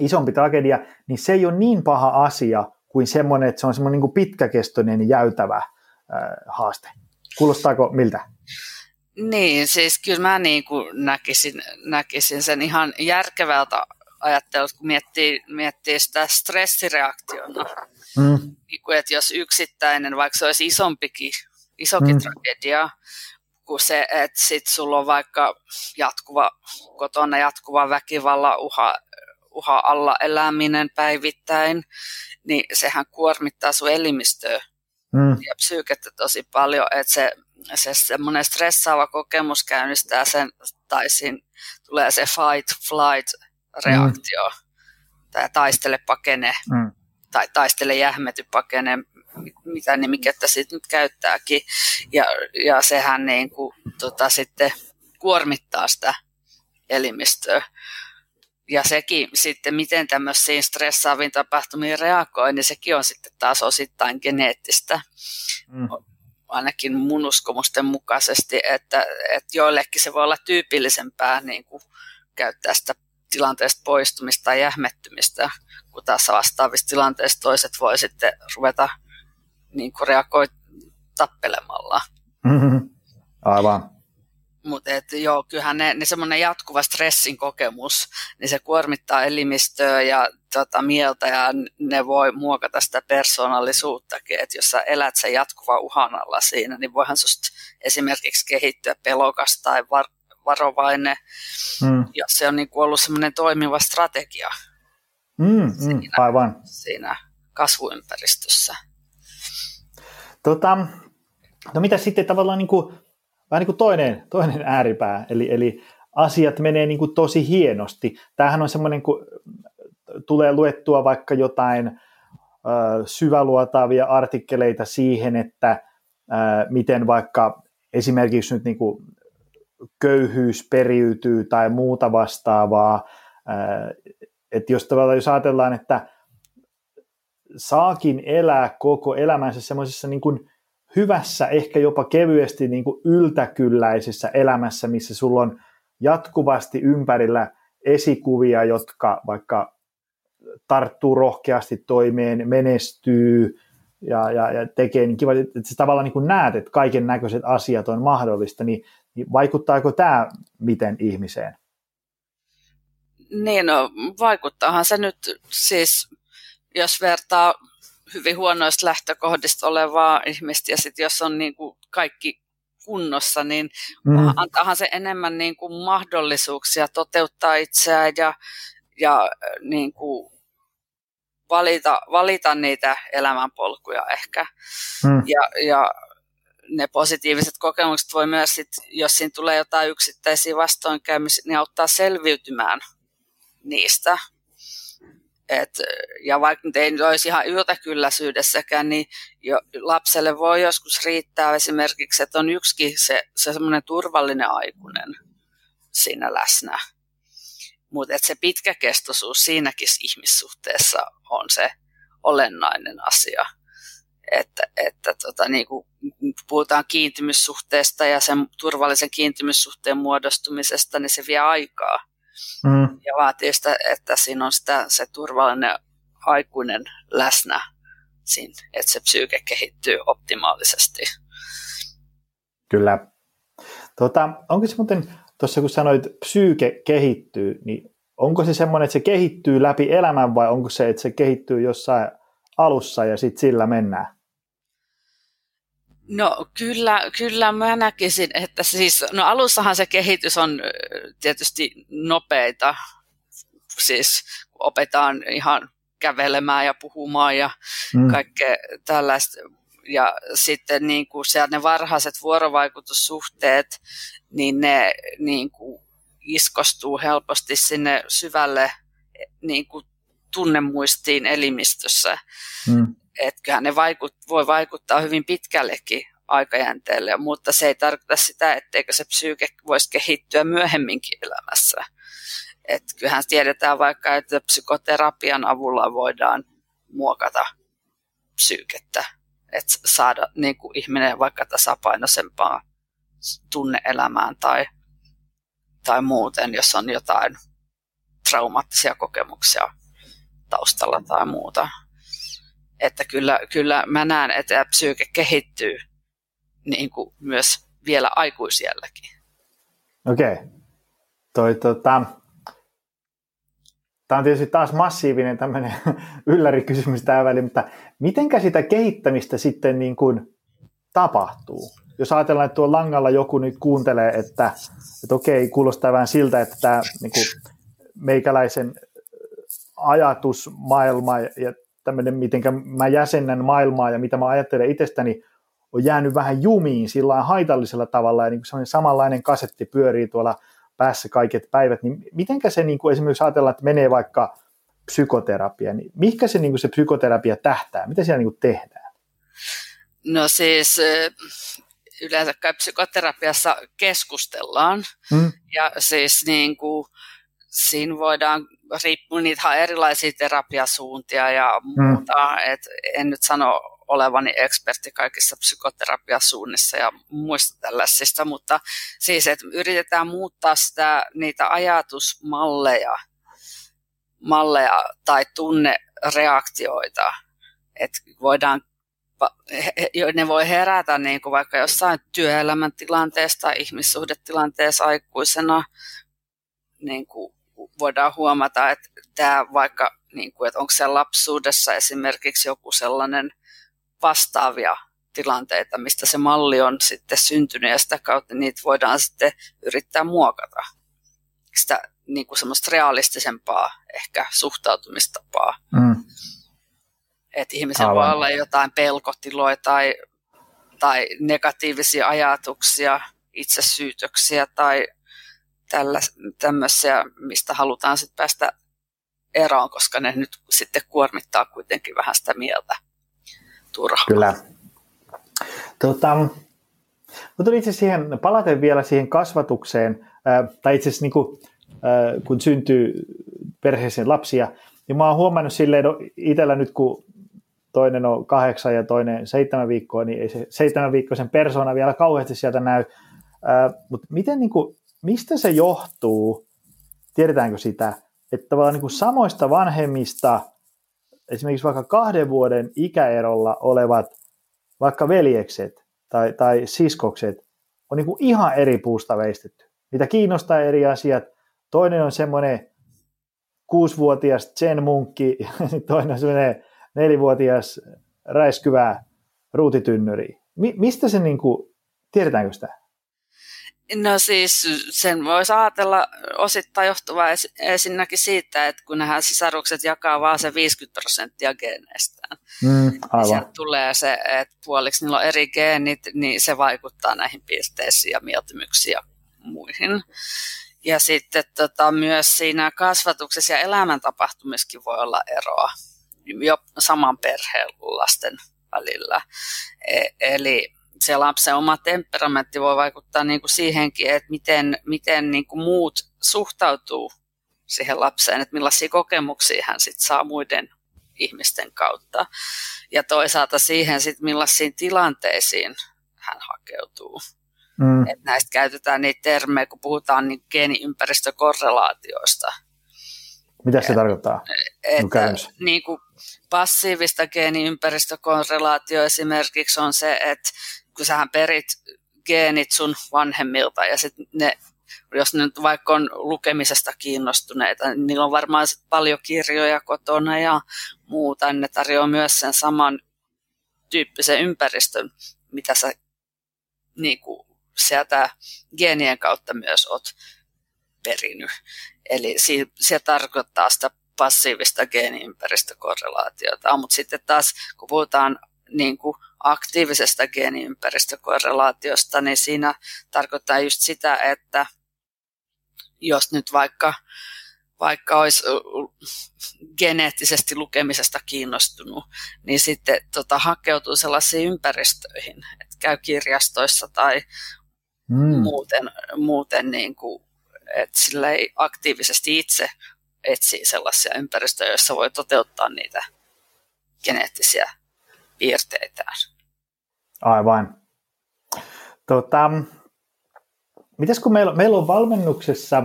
isompi tragedia, niin se ei ole niin paha asia kuin semmoinen, että se on semmoinen niin pitkäkestoinen jäytävä äh, haaste. Kuulostaako miltä? Niin, siis kyllä mä niin kuin näkisin, näkisin sen ihan järkevältä ajattelulta, kun miettii, miettii sitä stressireaktiona. Mm. Niin kuin, että jos yksittäinen, vaikka se olisi isompikin, isokin mm. tragedia, kuin se, että sit sulla on vaikka jatkuva, kotona jatkuva väkivalla uha, uha alla eläminen päivittäin, niin sehän kuormittaa sun elimistöä mm. ja psyykettä tosi paljon, että se, se semmoinen stressaava kokemus käynnistää sen, tai siinä tulee se fight-flight-reaktio, mm. tai taistele pakene, mm. tai taistele jähmety pakene, mitä nimikettä sitten nyt käyttääkin, ja, ja sehän niin kuin, tota, sitten kuormittaa sitä elimistöä. Ja sekin sitten, miten tämmöisiin stressaaviin tapahtumiin reagoi, niin sekin on sitten taas osittain geneettistä. Mm. Ainakin mun uskomusten mukaisesti, että, että joillekin se voi olla tyypillisempää niin kuin käyttää sitä tilanteesta poistumista tai jähmettymistä, kun taas vastaavista tilanteista toiset voi sitten ruveta niin kuin reagoi tappelemalla. Mm-hmm. <laughs> Aivan. Mutta joo, kyllähän ne, ne semmoinen jatkuva stressin kokemus, niin se kuormittaa elimistöä ja tota, mieltä ja ne voi muokata sitä persoonallisuuttakin. Että jos sä elät sen jatkuva uhan alla siinä, niin voihan susta esimerkiksi kehittyä pelokas tai var, varovainen, mm. jos se on niin ollut semmoinen toimiva strategia mm, mm, siinä, aivan. siinä kasvuympäristössä. Tota, no mitä sitten tavallaan niin kuin vähän niin kuin toinen, toinen ääripää, eli, eli asiat menee niin kuin tosi hienosti. Tämähän on semmoinen, kun tulee luettua vaikka jotain ö, syväluotaavia artikkeleita siihen, että ö, miten vaikka esimerkiksi nyt niin kuin köyhyys periytyy tai muuta vastaavaa. Että jos tavallaan jos ajatellaan, että saakin elää koko elämänsä semmoisessa niin kuin hyvässä, ehkä jopa kevyesti niin kuin yltäkylläisessä elämässä, missä sulla on jatkuvasti ympärillä esikuvia, jotka vaikka tarttuu rohkeasti toimeen, menestyy ja, ja, ja tekee niin kiva, että sä tavallaan niin kuin näet, että kaiken näköiset asiat on mahdollista, niin, niin vaikuttaako tämä miten ihmiseen? Niin, no vaikuttaahan se nyt siis, jos vertaa hyvin huonoista lähtökohdista olevaa ihmistä ja sitten jos on niin kuin kaikki kunnossa, niin mm. antaahan se enemmän niin kuin mahdollisuuksia toteuttaa itseään ja, ja niin kuin valita, valita niitä elämänpolkuja ehkä. Mm. Ja, ja ne positiiviset kokemukset voi myös, sit, jos siinä tulee jotain yksittäisiä vastoinkäymisiä, niin auttaa selviytymään niistä. Et, ja vaikka nyt ei olisi ihan yltäkylläisyydessäkään, niin jo, lapselle voi joskus riittää esimerkiksi, että on yksikin se, se semmoinen turvallinen aikuinen siinä läsnä. Mutta se pitkäkestoisuus siinäkin ihmissuhteessa on se olennainen asia. Että, että tota, niin kuin puhutaan kiintymyssuhteesta ja sen turvallisen kiintymyssuhteen muodostumisesta, niin se vie aikaa Mm. Ja vaatii sitä, että siinä on sitä, se turvallinen aikuinen läsnä, siinä, että se psyyke kehittyy optimaalisesti. Kyllä. Tota, onko se muuten, tuossa kun sanoit, että psyyke kehittyy, niin onko se semmoinen, että se kehittyy läpi elämän vai onko se, että se kehittyy jossain alussa ja sitten sillä mennään? No kyllä, kyllä mä näkisin, että siis, no alussahan se kehitys on tietysti nopeita, siis opetaan ihan kävelemään ja puhumaan ja mm. kaikkea tällaista. Ja sitten niin kuin ne varhaiset vuorovaikutussuhteet, niin ne niin kuin iskostuu helposti sinne syvälle niin kuin tunnemuistiin elimistössä. Mm että kyllähän ne vaikut, voi vaikuttaa hyvin pitkällekin aikajänteelle, mutta se ei tarkoita sitä, etteikö se psyyke voisi kehittyä myöhemminkin elämässä. Et kyllähän tiedetään vaikka, että psykoterapian avulla voidaan muokata psyykettä, että saada niin kuin ihminen vaikka tasapainoisempaa tunneelämään tai, tai muuten, jos on jotain traumaattisia kokemuksia taustalla tai muuta että kyllä, kyllä mä näen, että psyyke kehittyy niin kuin myös vielä aikuisielläkin. Okei. Okay. Tota, Tämä on tietysti taas massiivinen tämmöinen <laughs> yllärikysymys tämä väli, mutta mitenkä sitä kehittämistä sitten niin kuin tapahtuu? Jos ajatellaan, että tuolla langalla joku nyt kuuntelee, että, että okei, kuulostaa vähän siltä, että tämä niin kuin meikäläisen ajatusmaailma ja tämmöinen, miten mä jäsennän maailmaa ja mitä mä ajattelen itsestäni, on jäänyt vähän jumiin sillä haitallisella tavalla, ja niin kuin samanlainen kasetti pyörii tuolla päässä kaiket päivät, niin mitenkä se niin kuin esimerkiksi ajatellaan, että menee vaikka psykoterapia, niin mihinkä se, niin kuin se psykoterapia tähtää? Mitä siellä niin kuin tehdään? No siis yleensä psykoterapiassa keskustellaan, hmm. ja siis niin kuin, siinä voidaan riippuu, niitä on erilaisia terapiasuuntia ja muuta, mm. et en nyt sano olevani ekspertti kaikissa psykoterapiasuunnissa ja muista tällaisista, mutta siis, että yritetään muuttaa sitä, niitä ajatusmalleja malleja tai tunnereaktioita, että voidaan ne voi herätä niin kuin vaikka jossain työelämän tilanteessa tai ihmissuhdetilanteessa aikuisena niin kuin voidaan huomata, että tämä vaikka, niin kuin, että onko se lapsuudessa esimerkiksi joku sellainen vastaavia tilanteita, mistä se malli on sitten syntynyt ja sitä kautta niitä voidaan sitten yrittää muokata. Sitä niin kuin semmoista realistisempaa ehkä suhtautumistapaa. Mm. Että ihmisellä voi olla jotain pelkotiloja tai, tai negatiivisia ajatuksia, itsesyytöksiä tai tämmöisiä, mistä halutaan sitten päästä eroon, koska ne nyt sitten kuormittaa kuitenkin vähän sitä mieltä turhaa. Kyllä. Tota, mutta itse siihen, palaten vielä siihen kasvatukseen, ää, tai itse asiassa niin kuin, ää, kun syntyy perheeseen lapsia, niin mä oon huomannut silleen, no itsellä nyt kun toinen on kahdeksan ja toinen seitsemän viikkoa, niin ei se seitsemän viikkoisen persona vielä kauheasti sieltä näy. Ää, mutta miten niin kuin, mistä se johtuu, tiedetäänkö sitä, että tavallaan niin kuin samoista vanhemmista, esimerkiksi vaikka kahden vuoden ikäerolla olevat vaikka veljekset tai, tai siskokset on niin kuin ihan eri puusta veistetty. Mitä kiinnostaa eri asiat. Toinen on semmoinen kuusivuotias Zen munkki <laughs> toinen on semmoinen nelivuotias räiskyvä ruutitynnyri. Mi- mistä se, niin kuin, tiedetäänkö sitä? No siis sen voisi ajatella osittain johtuvaa esinnäkin siitä, että kun nämä sisarukset jakaa vain se 50 prosenttia geeneistään. Mm, aivan. Niin tulee se, että puoliksi niillä on eri geenit, niin se vaikuttaa näihin piirteisiin ja mieltymyksiin ja muihin. Ja sitten tota, myös siinä kasvatuksessa ja elämäntapahtumissakin voi olla eroa jo saman perheen lasten välillä. E- eli se lapsen oma temperamentti voi vaikuttaa niin kuin siihenkin, että miten, miten niin kuin muut suhtautuu siihen lapseen, että millaisia kokemuksia hän sit saa muiden ihmisten kautta. Ja toisaalta siihen, sit, millaisiin tilanteisiin hän hakeutuu. Mm. Et näistä käytetään niitä termejä, kun puhutaan niin geeniympäristökorrelaatioista. Mitä se et, tarkoittaa? Että, niin kuin passiivista geeniympäristökorrelaatio esimerkiksi on se, että kun sähän perit geenit sun vanhemmilta ja sitten ne, jos ne nyt vaikka on lukemisesta kiinnostuneita, niin niillä on varmaan sit paljon kirjoja kotona ja muuta, ne tarjoaa myös sen saman tyyppisen ympäristön, mitä sä niin kuin, sieltä geenien kautta myös oot perinyt. Eli se tarkoittaa sitä passiivista geeniympäristökorrelaatiota, mutta sitten taas kun puhutaan niin kuin aktiivisesta geeniympäristökorrelaatiosta, niin siinä tarkoittaa just sitä, että jos nyt vaikka, vaikka olisi geneettisesti lukemisesta kiinnostunut, niin sitten tota, hakeutuu sellaisiin ympäristöihin, että käy kirjastoissa tai mm. muuten, muuten niin kuin, että sillä ei aktiivisesti itse etsii sellaisia ympäristöjä, joissa voi toteuttaa niitä geneettisiä piirteitään. Aivan. Tota, mitäs kun meillä, meillä on valmennuksessa,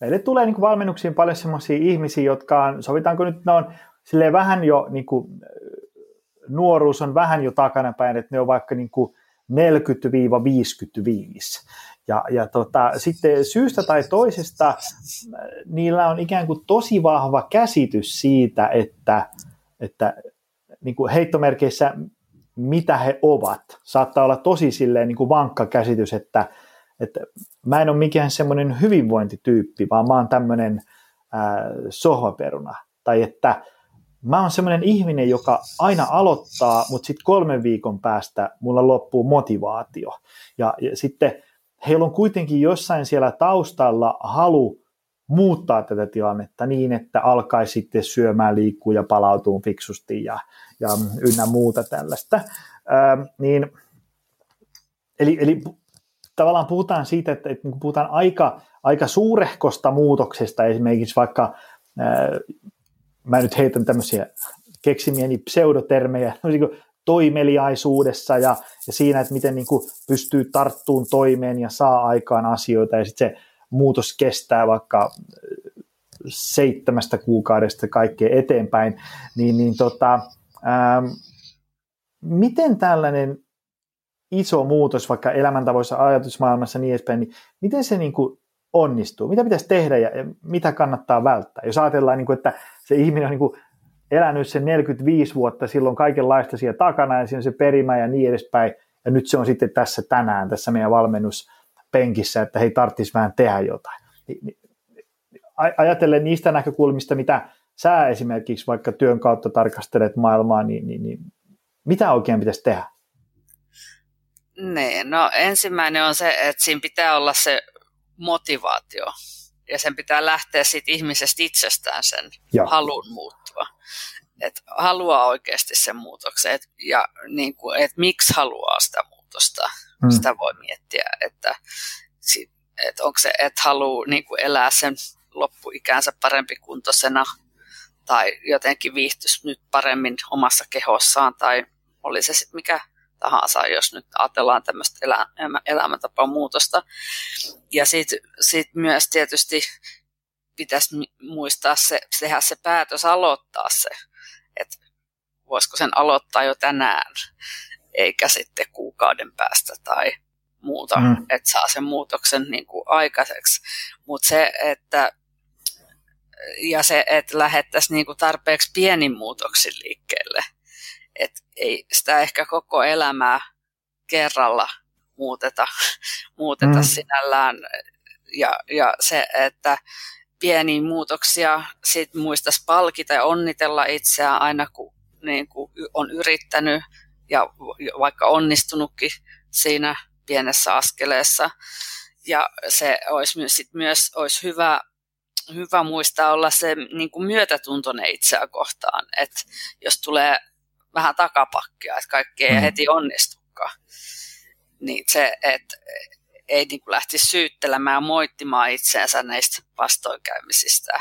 meille tulee niin valmennuksiin paljon sellaisia ihmisiä, jotka on, sovitaanko nyt, ne on vähän jo, niin kuin, nuoruus on vähän jo takanapäin, että ne on vaikka niin kuin 40-55. Ja, ja tota, sitten syystä tai toisesta niillä on ikään kuin tosi vahva käsitys siitä, että, että niin kuin heittomerkeissä, mitä he ovat. Saattaa olla tosi silleen niin kuin vankka käsitys, että, että mä en ole mikään semmoinen hyvinvointityyppi, vaan mä oon tämmöinen ää, sohvaperuna. Tai että mä oon semmoinen ihminen, joka aina aloittaa, mutta sitten kolmen viikon päästä mulla loppuu motivaatio. Ja, ja sitten heillä on kuitenkin jossain siellä taustalla halu muuttaa tätä tilannetta niin, että alkaisi sitten syömään, liikkuu ja palautuu fiksusti ja, ja ynnä muuta tällaista. Ähm, niin, eli, eli tavallaan puhutaan siitä, että, että niin puhutaan aika, aika suurehkosta muutoksesta, esimerkiksi vaikka, ää, mä nyt heitän tämmöisiä keksimieni pseudotermejä, <laughs> toimeliaisuudessa ja, ja siinä, että miten niin kuin pystyy tarttuun toimeen ja saa aikaan asioita ja sitten se muutos kestää vaikka seitsemästä kuukaudesta kaikkeen eteenpäin, niin, niin tota, ähm, miten tällainen iso muutos vaikka elämäntavoissa, ajatusmaailmassa niin edespäin, niin miten se niin kuin onnistuu? Mitä pitäisi tehdä ja, ja mitä kannattaa välttää? Jos ajatellaan, niin kuin, että se ihminen on niin kuin elänyt sen 45 vuotta, silloin kaikenlaista siellä takana ja siinä on se perimä ja niin edespäin, ja nyt se on sitten tässä tänään, tässä meidän valmennuspenkissä, että hei, tarvitsisi vähän tehdä jotain. Ajatellen niistä näkökulmista, mitä sä esimerkiksi vaikka työn kautta tarkastelet maailmaa, niin, niin, niin mitä oikein pitäisi tehdä? Niin, no ensimmäinen on se, että siinä pitää olla se motivaatio. Ja sen pitää lähteä siitä ihmisestä itsestään sen ja. halun muuttua. Että haluaa oikeasti sen muutoksen. Et, ja niin kuin, et miksi haluaa sitä muutosta. Hmm. Sitä voi miettiä, että, että onko se, että haluaa niin kuin elää sen loppuikänsä parempi kuntoisena tai jotenkin viihtyisi nyt paremmin omassa kehossaan tai oli se mikä tahansa, jos nyt ajatellaan tämmöistä elä, elämäntapamuutosta. Ja sitten sit myös tietysti pitäisi muistaa se, tehdä se päätös aloittaa se, että voisiko sen aloittaa jo tänään, eikä sitten kuukauden päästä tai muuta, mm. että saa sen muutoksen niin kuin aikaiseksi. Mutta se, että ja se, että lähettäisiin niin kuin tarpeeksi pienin muutoksin liikkeelle, että ei sitä ehkä koko elämää kerralla muuteta, <laughs> muuteta mm. sinällään. Ja, ja se, että pieniä muutoksia sit muistaisi palkita ja onnitella itseään aina kun niin kuin on yrittänyt ja vaikka onnistunutkin siinä pienessä askeleessa. Ja se olisi myös, sit myös olisi hyvä, hyvä muistaa olla se niin kuin myötätuntoinen itseä kohtaan. Että jos tulee vähän takapakkia, että kaikki ei mm. heti onnistukaan. Niin se, että ei niin lähtisi syyttelemään ja moittimaan itseensä näistä vastoinkäymisistä,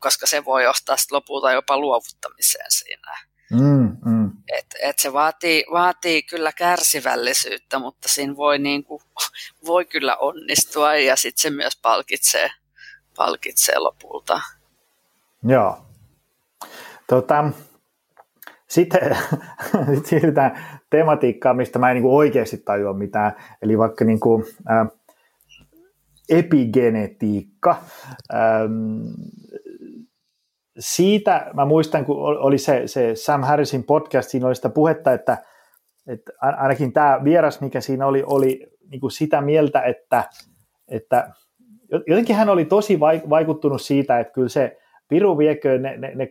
koska se voi johtaa lopulta jopa luovuttamiseen siinä. Mm, mm. Et, et se vaatii, vaatii kyllä kärsivällisyyttä, mutta siinä voi, niin kuin, voi kyllä onnistua ja sitten se myös palkitsee, palkitsee lopulta. Joo. Tota, sitten <laughs> sit siirrytään tematiikkaan, mistä mä en niin oikeasti tajua mitään, eli vaikka niin kuin, ä, epigenetiikka. Ähm, siitä mä muistan, kun oli se, se Sam Harrisin podcast, siinä oli sitä puhetta, että, että ainakin tämä vieras, mikä siinä oli, oli niin kuin sitä mieltä, että, että jotenkin hän oli tosi vaikuttunut siitä, että kyllä se piru viekö ne, ne, ne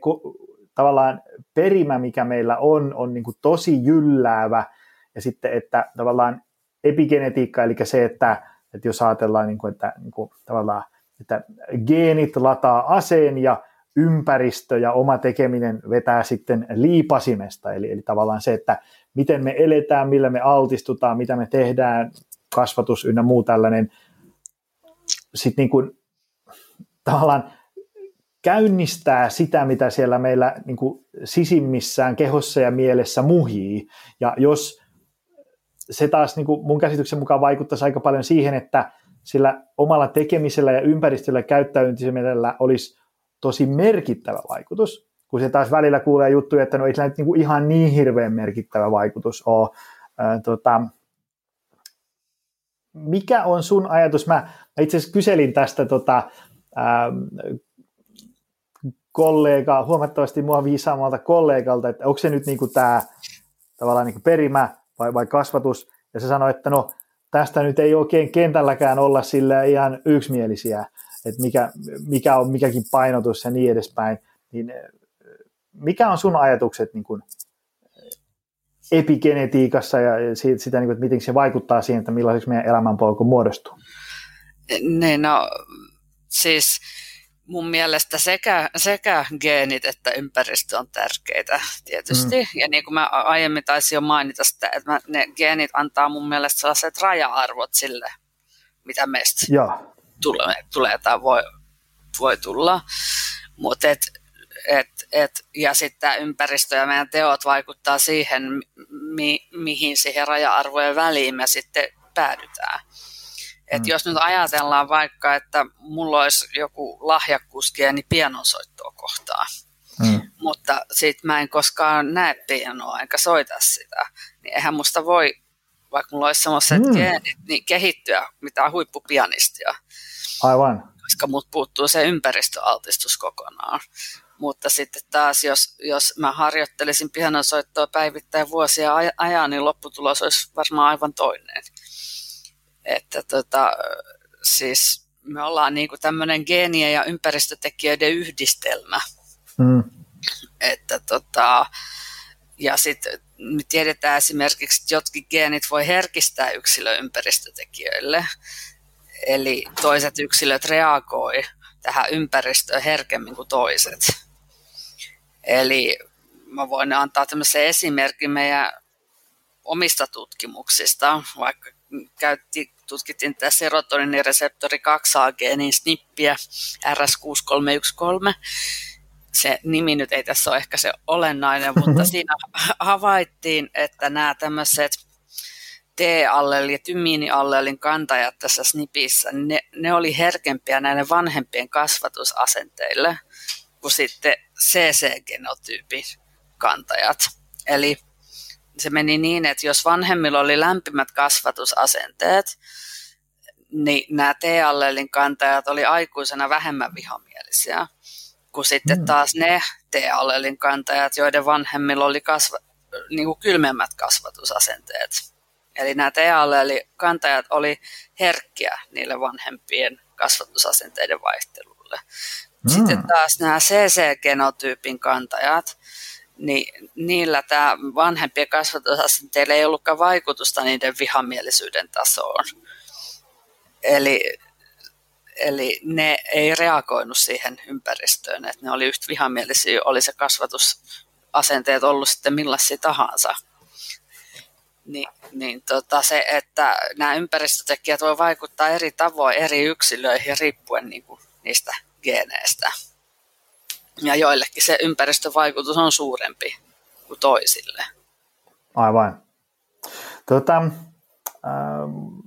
tavallaan perimä, mikä meillä on, on niin kuin tosi jylläävä, ja sitten, että tavallaan epigenetiikka, eli se, että, että jos ajatellaan, niin kuin, että niin kuin, tavallaan, että geenit lataa aseen ja ympäristö ja oma tekeminen vetää sitten liipasimesta, eli, eli tavallaan se, että miten me eletään, millä me altistutaan, mitä me tehdään, kasvatus ynnä muu tällainen, sitten niin kuin, tavallaan käynnistää sitä, mitä siellä meillä niin kuin sisimmissään kehossa ja mielessä muhii. Ja jos se taas niin kuin mun käsityksen mukaan vaikuttaisi aika paljon siihen, että sillä omalla tekemisellä ja ympäristöllä käyttäytymisellä olisi tosi merkittävä vaikutus, kun se taas välillä kuulee juttuja, että no ei sillä nyt niin kuin ihan niin hirveän merkittävä vaikutus ole. Ää, tota, mikä on sun ajatus? Mä, mä itse asiassa kyselin tästä tota, kollega, huomattavasti mua viisaammalta kollegalta, että onko se nyt niin kuin tämä tavallaan niin kuin perimä vai, vai kasvatus, ja se sanoi, että no tästä nyt ei oikein kentälläkään olla sillä ihan yksimielisiä, että mikä, mikä on mikäkin painotus ja niin edespäin, niin mikä on sun ajatukset niin kuin epigenetiikassa ja siitä, sitä, niin kuin, että miten se vaikuttaa siihen, että millaiseksi meidän elämänpolku muodostuu? Niin, no siis mun mielestä sekä, sekä geenit että ympäristö on tärkeitä tietysti. Mm. Ja niin kuin mä aiemmin taisin jo mainita sitä, että mä, ne geenit antaa mun mielestä sellaiset raja-arvot sille, mitä meistä ja. tulee, tulee tai voi, voi tulla. Mut et, et, et, ja sitten ympäristö ja meidän teot vaikuttaa siihen, mi, mihin siihen raja-arvojen väliin me sitten päädytään. Et mm. Jos nyt ajatellaan vaikka, että mulla olisi joku lahjakkuuskieni niin pianonsoittoa kohtaan, mm. mutta sitten mä en koskaan näe pianoa enkä soita sitä, niin eihän musta voi, vaikka mulla olisi semmoiset mm. geenit, niin kehittyä mitään huippupianistia. Aivan. Koska mut puuttuu se ympäristöaltistus kokonaan. Mutta sitten taas, jos, jos mä harjoittelisin pianonsoittoa päivittäin vuosia ajan, niin lopputulos olisi varmaan aivan toinen. Että tota, siis me ollaan niin kuin tämmöinen geenien ja ympäristötekijöiden yhdistelmä. Mm. Että tota, ja sitten me tiedetään esimerkiksi, että jotkin geenit voi herkistää yksilön ympäristötekijöille. Eli toiset yksilöt reagoi tähän ympäristöön herkemmin kuin toiset. Eli mä voin antaa tämmöisen esimerkin meidän omista tutkimuksista, vaikka käytti, tutkittiin tätä serotoniinireseptori 2A-geenin snippiä RS6313. Se nimi nyt ei tässä ole ehkä se olennainen, mutta <laughs> siinä havaittiin, että nämä tämmöiset T-allelin ja tymiiniallelin kantajat tässä snipissä, ne, ne oli herkempiä näille vanhempien kasvatusasenteille kuin sitten CC-genotyypin kantajat. Eli se meni niin, että jos vanhemmilla oli lämpimät kasvatusasenteet, niin nämä T-allelin kantajat oli aikuisena vähemmän vihamielisiä kuin sitten mm. taas ne T-allelin kantajat, joiden vanhemmilla oli kasva, niin kuin kylmemmät kasvatusasenteet. Eli nämä T-allelin kantajat oli herkkiä niille vanhempien kasvatusasenteiden vaihtelulle. Mm. Sitten taas nämä CC-genotyypin kantajat, niin niillä tämä vanhempien kasvatusasenteilla ei ollutkaan vaikutusta niiden vihamielisyyden tasoon. Eli, eli ne ei reagoinut siihen ympäristöön, että ne oli yhtä vihamielisiä, oli se kasvatusasenteet ollut sitten millaisia tahansa. Niin, niin tota se, että nämä ympäristötekijät voi vaikuttaa eri tavoin eri yksilöihin riippuen niin kuin niistä geeneistä ja joillekin se ympäristövaikutus on suurempi kuin toisille. Aivan. Tota, ähm,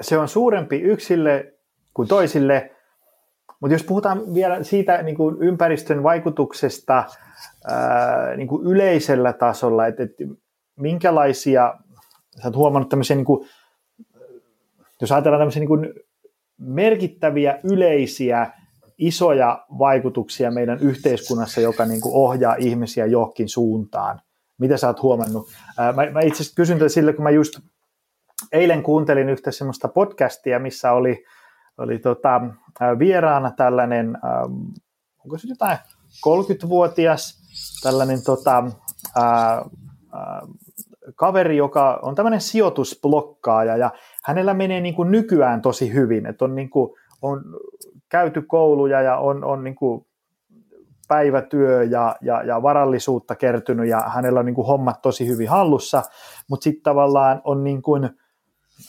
se on suurempi yksille kuin toisille, mutta jos puhutaan vielä siitä niin kuin ympäristön vaikutuksesta ää, äh, niin kuin yleisellä tasolla, että, että minkälaisia, sä oot huomannut tämmöisiä, niin kuin, jos ajatellaan tämmöisiä niin kuin merkittäviä yleisiä isoja vaikutuksia meidän yhteiskunnassa, joka niin kuin ohjaa ihmisiä johonkin suuntaan. Mitä sä oot huomannut? Mä, mä itse asiassa kysyn tätä sille, kun mä just eilen kuuntelin yhtä semmoista podcastia, missä oli, oli tota, vieraana tällainen, onko se jotain 30-vuotias tällainen tota, ää, ää, kaveri, joka on tämmöinen sijoitusblokkaaja ja hänellä menee niin kuin nykyään tosi hyvin, että on, niin kuin, on käyty kouluja ja on, on niin kuin päivätyö ja, ja, ja varallisuutta kertynyt ja hänellä on niin kuin hommat tosi hyvin hallussa, mutta sitten tavallaan on niin kuin,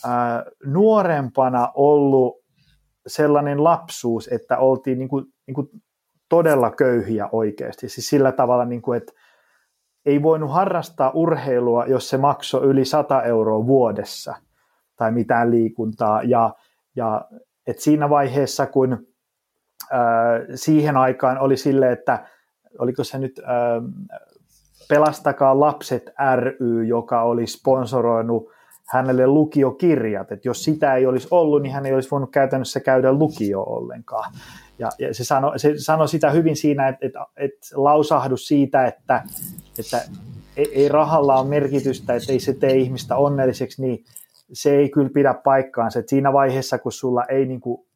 ää, nuorempana ollut sellainen lapsuus, että oltiin niin kuin, niin kuin todella köyhiä oikeasti. Siis sillä tavalla, niin kuin, että ei voinut harrastaa urheilua, jos se maksoi yli 100 euroa vuodessa tai mitään liikuntaa. Ja, ja et siinä vaiheessa, kun siihen aikaan oli sille, että oliko se nyt Pelastakaa lapset ry, joka oli sponsoroinut hänelle lukiokirjat, että jos sitä ei olisi ollut, niin hän ei olisi voinut käytännössä käydä lukio ollenkaan. Ja, ja se, sanoi, se sanoi sitä hyvin siinä, että, että, että lausahdus siitä, että, että ei, rahalla ole merkitystä, että ei se tee ihmistä onnelliseksi, niin se ei kyllä pidä paikkaansa. Että siinä vaiheessa, kun sulla ei niin kuin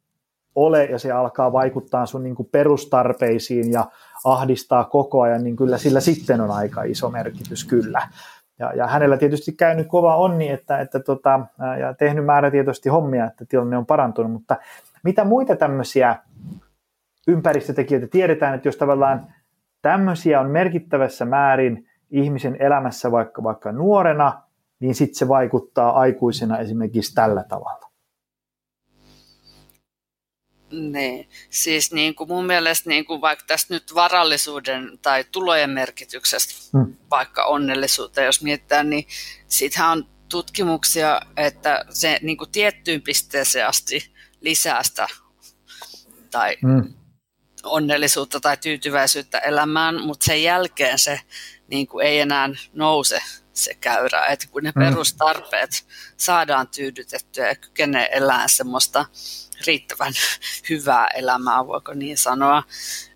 ole ja se alkaa vaikuttaa sun niin kuin perustarpeisiin ja ahdistaa koko ajan, niin kyllä sillä sitten on aika iso merkitys kyllä. Ja, ja hänellä tietysti käynyt kova onni, että, että tota, ja tehnyt määrätietoisesti hommia, että tilanne on parantunut, mutta mitä muita tämmöisiä ympäristötekijöitä tiedetään, että jos tavallaan tämmöisiä on merkittävässä määrin ihmisen elämässä vaikka, vaikka nuorena, niin sitten se vaikuttaa aikuisena esimerkiksi tällä tavalla. Niin, siis niin kuin mun mielestä niin kuin vaikka tästä nyt varallisuuden tai tulojen merkityksestä hmm. vaikka onnellisuuteen, jos mietitään, niin siitähän on tutkimuksia, että se niin kuin tiettyyn pisteeseen asti lisää sitä tai hmm. onnellisuutta tai tyytyväisyyttä elämään, mutta sen jälkeen se niin kuin ei enää nouse se käyrä, että kun ne hmm. perustarpeet saadaan tyydytettyä ja kykenee elämään semmoista riittävän <laughs> hyvää elämää, voiko niin sanoa,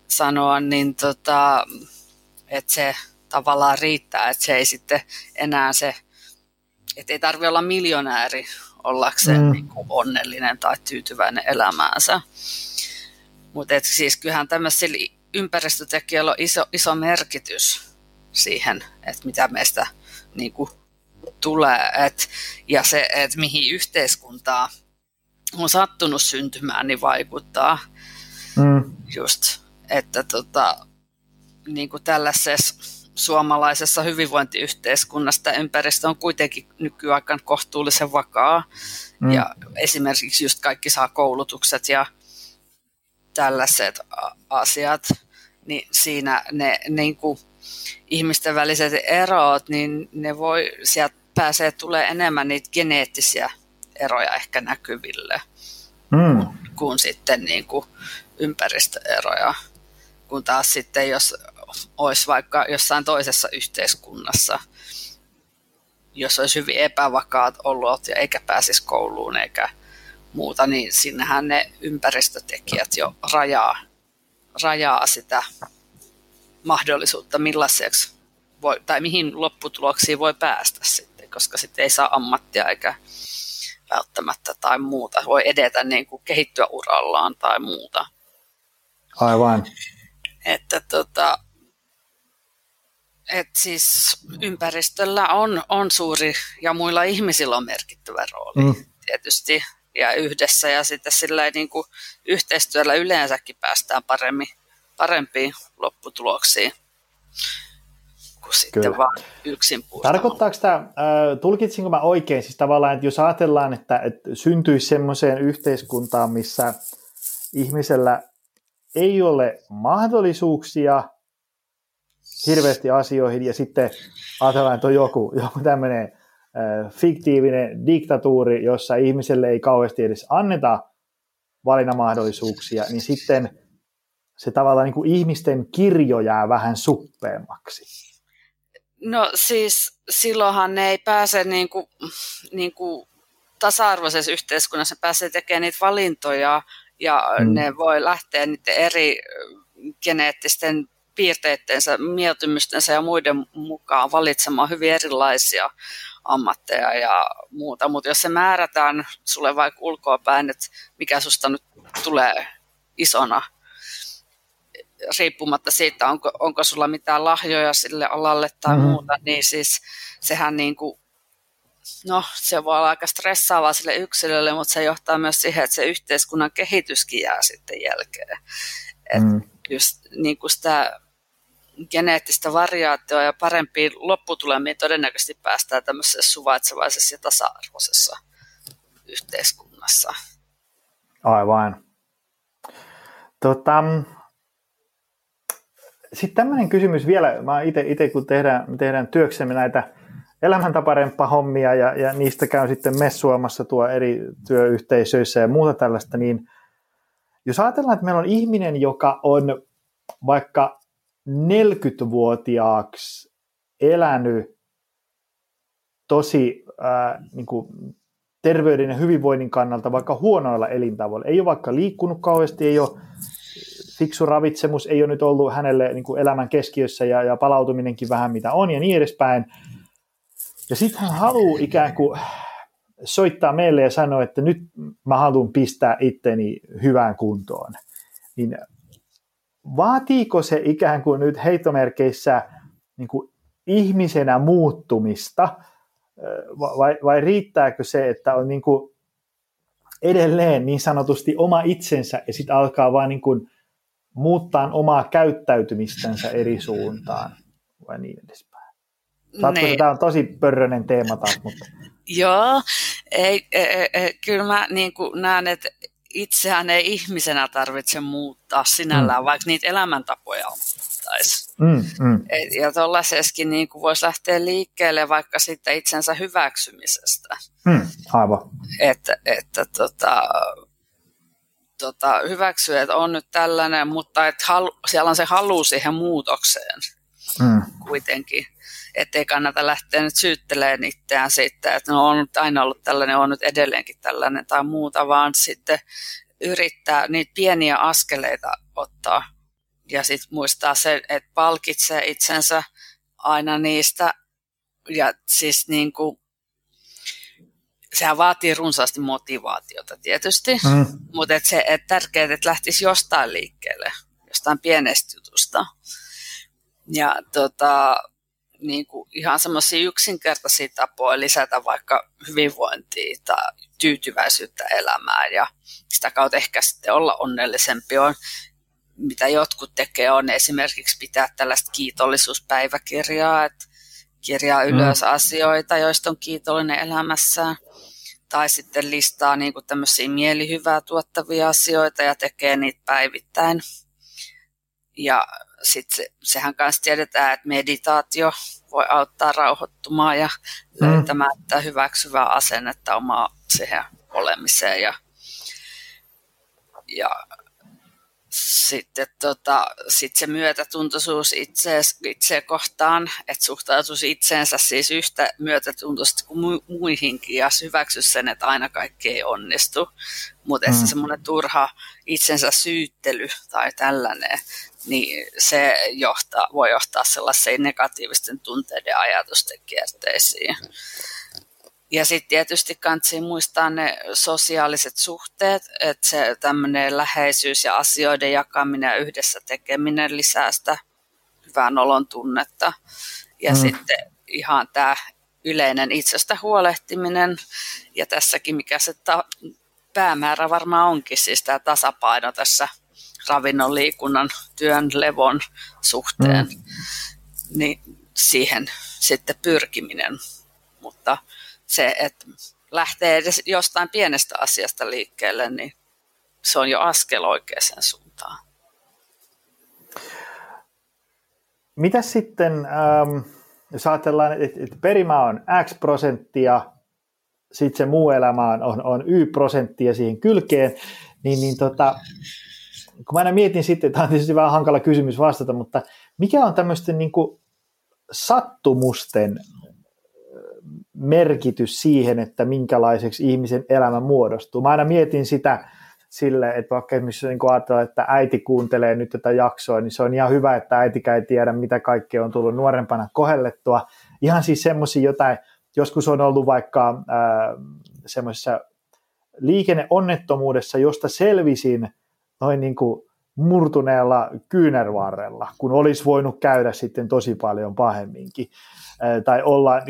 sanoa niin tota, että se tavallaan riittää, että se ei sitten enää se, että ei tarvitse olla miljonääri ollakseen mm. niin kuin onnellinen tai tyytyväinen elämäänsä. Mutta siis kyllähän tämmöisillä ympäristötekijöillä on iso, iso merkitys siihen, että mitä meistä niin kuin, tulee, et, ja se, että mihin yhteiskuntaa on sattunut syntymään, niin vaikuttaa mm. just, että tota, niin kuin tällaisessa suomalaisessa hyvinvointiyhteiskunnassa ympäristö on kuitenkin nykyaikana kohtuullisen vakaa. Mm. Ja esimerkiksi just kaikki saa koulutukset ja tällaiset asiat, niin siinä ne niin kuin ihmisten väliset erot, niin ne voi, sieltä pääsee tulee enemmän niitä geneettisiä eroja ehkä näkyville mm. kuin sitten niin kuin ympäristöeroja. Kun taas sitten, jos olisi vaikka jossain toisessa yhteiskunnassa, jos olisi hyvin epävakaat olot ja eikä pääsisi kouluun eikä muuta, niin sinnehän ne ympäristötekijät jo rajaa, rajaa sitä mahdollisuutta, millaiseksi voi, tai mihin lopputuloksiin voi päästä sitten, koska sitten ei saa ammattia eikä välttämättä tai muuta, voi edetä niin kuin kehittyä urallaan tai muuta. Aivan. Että tota, et siis ympäristöllä on, on suuri ja muilla ihmisillä on merkittävä rooli mm. tietysti ja yhdessä ja sitten sillä niin kuin yhteistyöllä yleensäkin päästään paremmin, parempiin lopputuloksiin kuin sitten Kyllä. vaan yksin puustamaan. Tarkoittaako tämä, äh, tulkitsinko mä oikein, siis tavallaan, että jos ajatellaan, että, että syntyisi semmoiseen yhteiskuntaan, missä ihmisellä ei ole mahdollisuuksia hirveästi asioihin ja sitten ajatellaan, että on joku, joku tämmöinen äh, fiktiivinen diktatuuri, jossa ihmiselle ei kauheasti edes anneta valinnamahdollisuuksia, niin sitten se tavallaan niin kuin ihmisten kirjo jää vähän suppeammaksi. No siis silloinhan ne ei pääse niin kuin, niin kuin tasa-arvoisessa yhteiskunnassa, pääsee tekemään niitä valintoja ja mm. ne voi lähteä niiden eri geneettisten piirteittensä, mieltymystensä ja muiden mukaan valitsemaan hyvin erilaisia ammatteja ja muuta, mutta jos se määrätään sulle vaikka ulkoapäin, että mikä susta nyt tulee isona, riippumatta siitä, onko, onko sulla mitään lahjoja sille alalle tai mm-hmm. muuta, niin siis sehän niin kuin, no se voi olla aika stressaavaa sille yksilölle, mutta se johtaa myös siihen, että se yhteiskunnan kehityskin jää sitten jälkeen. Et mm. just niin kuin sitä geneettistä variaatioa ja parempiin lopputulemiin todennäköisesti päästään tämmöisessä suvaitsevaisessa ja tasa-arvoisessa yhteiskunnassa. Aivan. Tota, sitten tämmöinen kysymys vielä, mä itse kun tehdään, tehdään työksemme näitä elämäntaparemppa-hommia ja, ja niistä käyn sitten messuamassa tuo eri työyhteisöissä ja muuta tällaista, niin jos ajatellaan, että meillä on ihminen, joka on vaikka 40-vuotiaaksi elänyt tosi ää, niin kuin terveyden ja hyvinvoinnin kannalta vaikka huonoilla elintavoilla, ei ole vaikka liikkunut kauheasti, ei ole fiksu ravitsemus ei ole nyt ollut hänelle niin kuin elämän keskiössä ja, ja palautuminenkin vähän mitä on ja niin edespäin. Ja sitten hän haluaa ikään kuin soittaa meille ja sanoo, että nyt mä haluan pistää itteni hyvään kuntoon, niin vaatiiko se ikään kuin nyt heittomerkeissä niin kuin ihmisenä muuttumista, vai, vai riittääkö se, että on niin kuin edelleen niin sanotusti oma itsensä ja sitten alkaa vaan niin kuin muuttaa omaa käyttäytymistänsä eri suuntaan vai niin edespäin. Saatko, niin. tämä on tosi pörrönen teema taas, mutta... Joo, ei, ei, ei, kyllä mä niin näen, että itseään ei ihmisenä tarvitse muuttaa sinällään, mm. vaikka niitä elämäntapoja muuttaisi. Mm, mm. Ja tuollaisessakin niin voisi lähteä liikkeelle vaikka sitten itsensä hyväksymisestä. Mm, aivan. Että, että tota, tota, hyväksyä, että on nyt tällainen, mutta että halu, siellä on se halu siihen muutokseen mm. kuitenkin. Että ei kannata lähteä nyt syyttelemään itseään siitä, että no on nyt aina ollut tällainen, on nyt edelleenkin tällainen tai muuta, vaan sitten yrittää niitä pieniä askeleita ottaa ja sitten muistaa se, että palkitsee itsensä aina niistä ja siis niin kuin sehän vaatii runsaasti motivaatiota tietysti, mm. mutta et se, et tärkeää, että lähtisi jostain liikkeelle, jostain pienestä jutusta. Ja tota, niin kuin ihan semmoisia yksinkertaisia tapoja lisätä vaikka hyvinvointia tai tyytyväisyyttä elämään ja sitä kautta ehkä sitten olla onnellisempi on, mitä jotkut tekee, on esimerkiksi pitää tällaista kiitollisuuspäiväkirjaa, että kirjaa ylös mm. asioita, joista on kiitollinen elämässään tai sitten listaa niin kuin tämmöisiä mielihyvää tuottavia asioita ja tekee niitä päivittäin. Ja sitten se, sehän kanssa tiedetään, että meditaatio voi auttaa rauhoittumaan ja mm. löytämään mm. hyväksyvää asennetta omaa siihen olemiseen. Ja, ja sitten tota, sit se myötätuntoisuus itse, itse kohtaan, että suhtautuisi itseensä siis yhtä myötätuntoisesti kuin mu- muihinkin ja hyväksy sen, että aina kaikki ei onnistu. Mutta mm. se semmoinen turha itsensä syyttely tai tällainen, niin se johtaa, voi johtaa sellaisiin negatiivisten tunteiden ajatusten kierteisiin. Ja sitten tietysti kansi muistaa ne sosiaaliset suhteet, että se tämmöinen läheisyys ja asioiden jakaminen ja yhdessä tekeminen lisää sitä hyvän olon tunnetta. Ja mm. sitten ihan tämä yleinen itsestä huolehtiminen ja tässäkin mikä se ta- päämäärä varmaan onkin, siis tämä tasapaino tässä ravinnon, liikunnan, työn, levon suhteen, mm. niin siihen sitten pyrkiminen. Mutta se, että lähtee edes jostain pienestä asiasta liikkeelle, niin se on jo askel oikeaan suuntaan. Mitä sitten, ähm, jos ajatellaan, että, perimä on X prosenttia, sitten se muu elämä on, on, on Y prosenttia siihen kylkeen, niin, niin tota, kun mä aina mietin sitten, tämä on tietysti vähän hankala kysymys vastata, mutta mikä on tämmöisten niin kuin sattumusten merkitys siihen, että minkälaiseksi ihmisen elämä muodostuu. Mä aina mietin sitä sille, että vaikka esimerkiksi niin ajatellaan, että äiti kuuntelee nyt tätä jaksoa, niin se on ihan hyvä, että äitikä ei tiedä, mitä kaikkea on tullut nuorempana kohellettua. Ihan siis semmoisia jotain, joskus on ollut vaikka äh, semmoisessa liikenneonnettomuudessa, josta selvisin noin niin kuin murtuneella kyynärvarrella, kun olisi voinut käydä sitten tosi paljon pahemminkin tai olla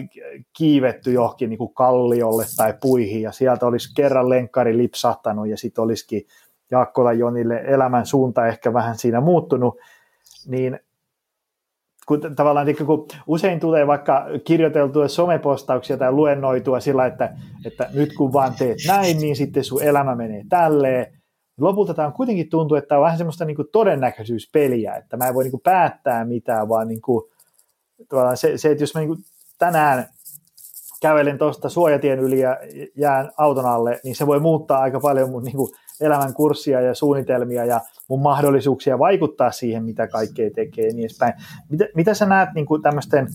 kiivetty johonkin niin kuin kalliolle tai puihin ja sieltä olisi kerran lenkkari lipsahtanut ja sitten olisikin Jaakkola Jonille elämän suunta ehkä vähän siinä muuttunut, niin kun tavallaan niin kun usein tulee vaikka kirjoiteltua somepostauksia tai luennoitua sillä, että, että nyt kun vaan teet näin, niin sitten sun elämä menee tälleen. Lopulta tämä on kuitenkin tuntuu, että tämä on vähän semmoista niin todennäköisyyspeliä, että mä en voi niin päättää mitään, vaan niin kuin, se, se, että jos mä niin tänään kävelen tuosta suojatien yli ja jään auton alle, niin se voi muuttaa aika paljon mun niin kuin elämän kurssia ja suunnitelmia ja mun mahdollisuuksia vaikuttaa siihen, mitä kaikkea tekee ja niin edespäin. Mitä, mitä sä näet niin kuin tämmöisten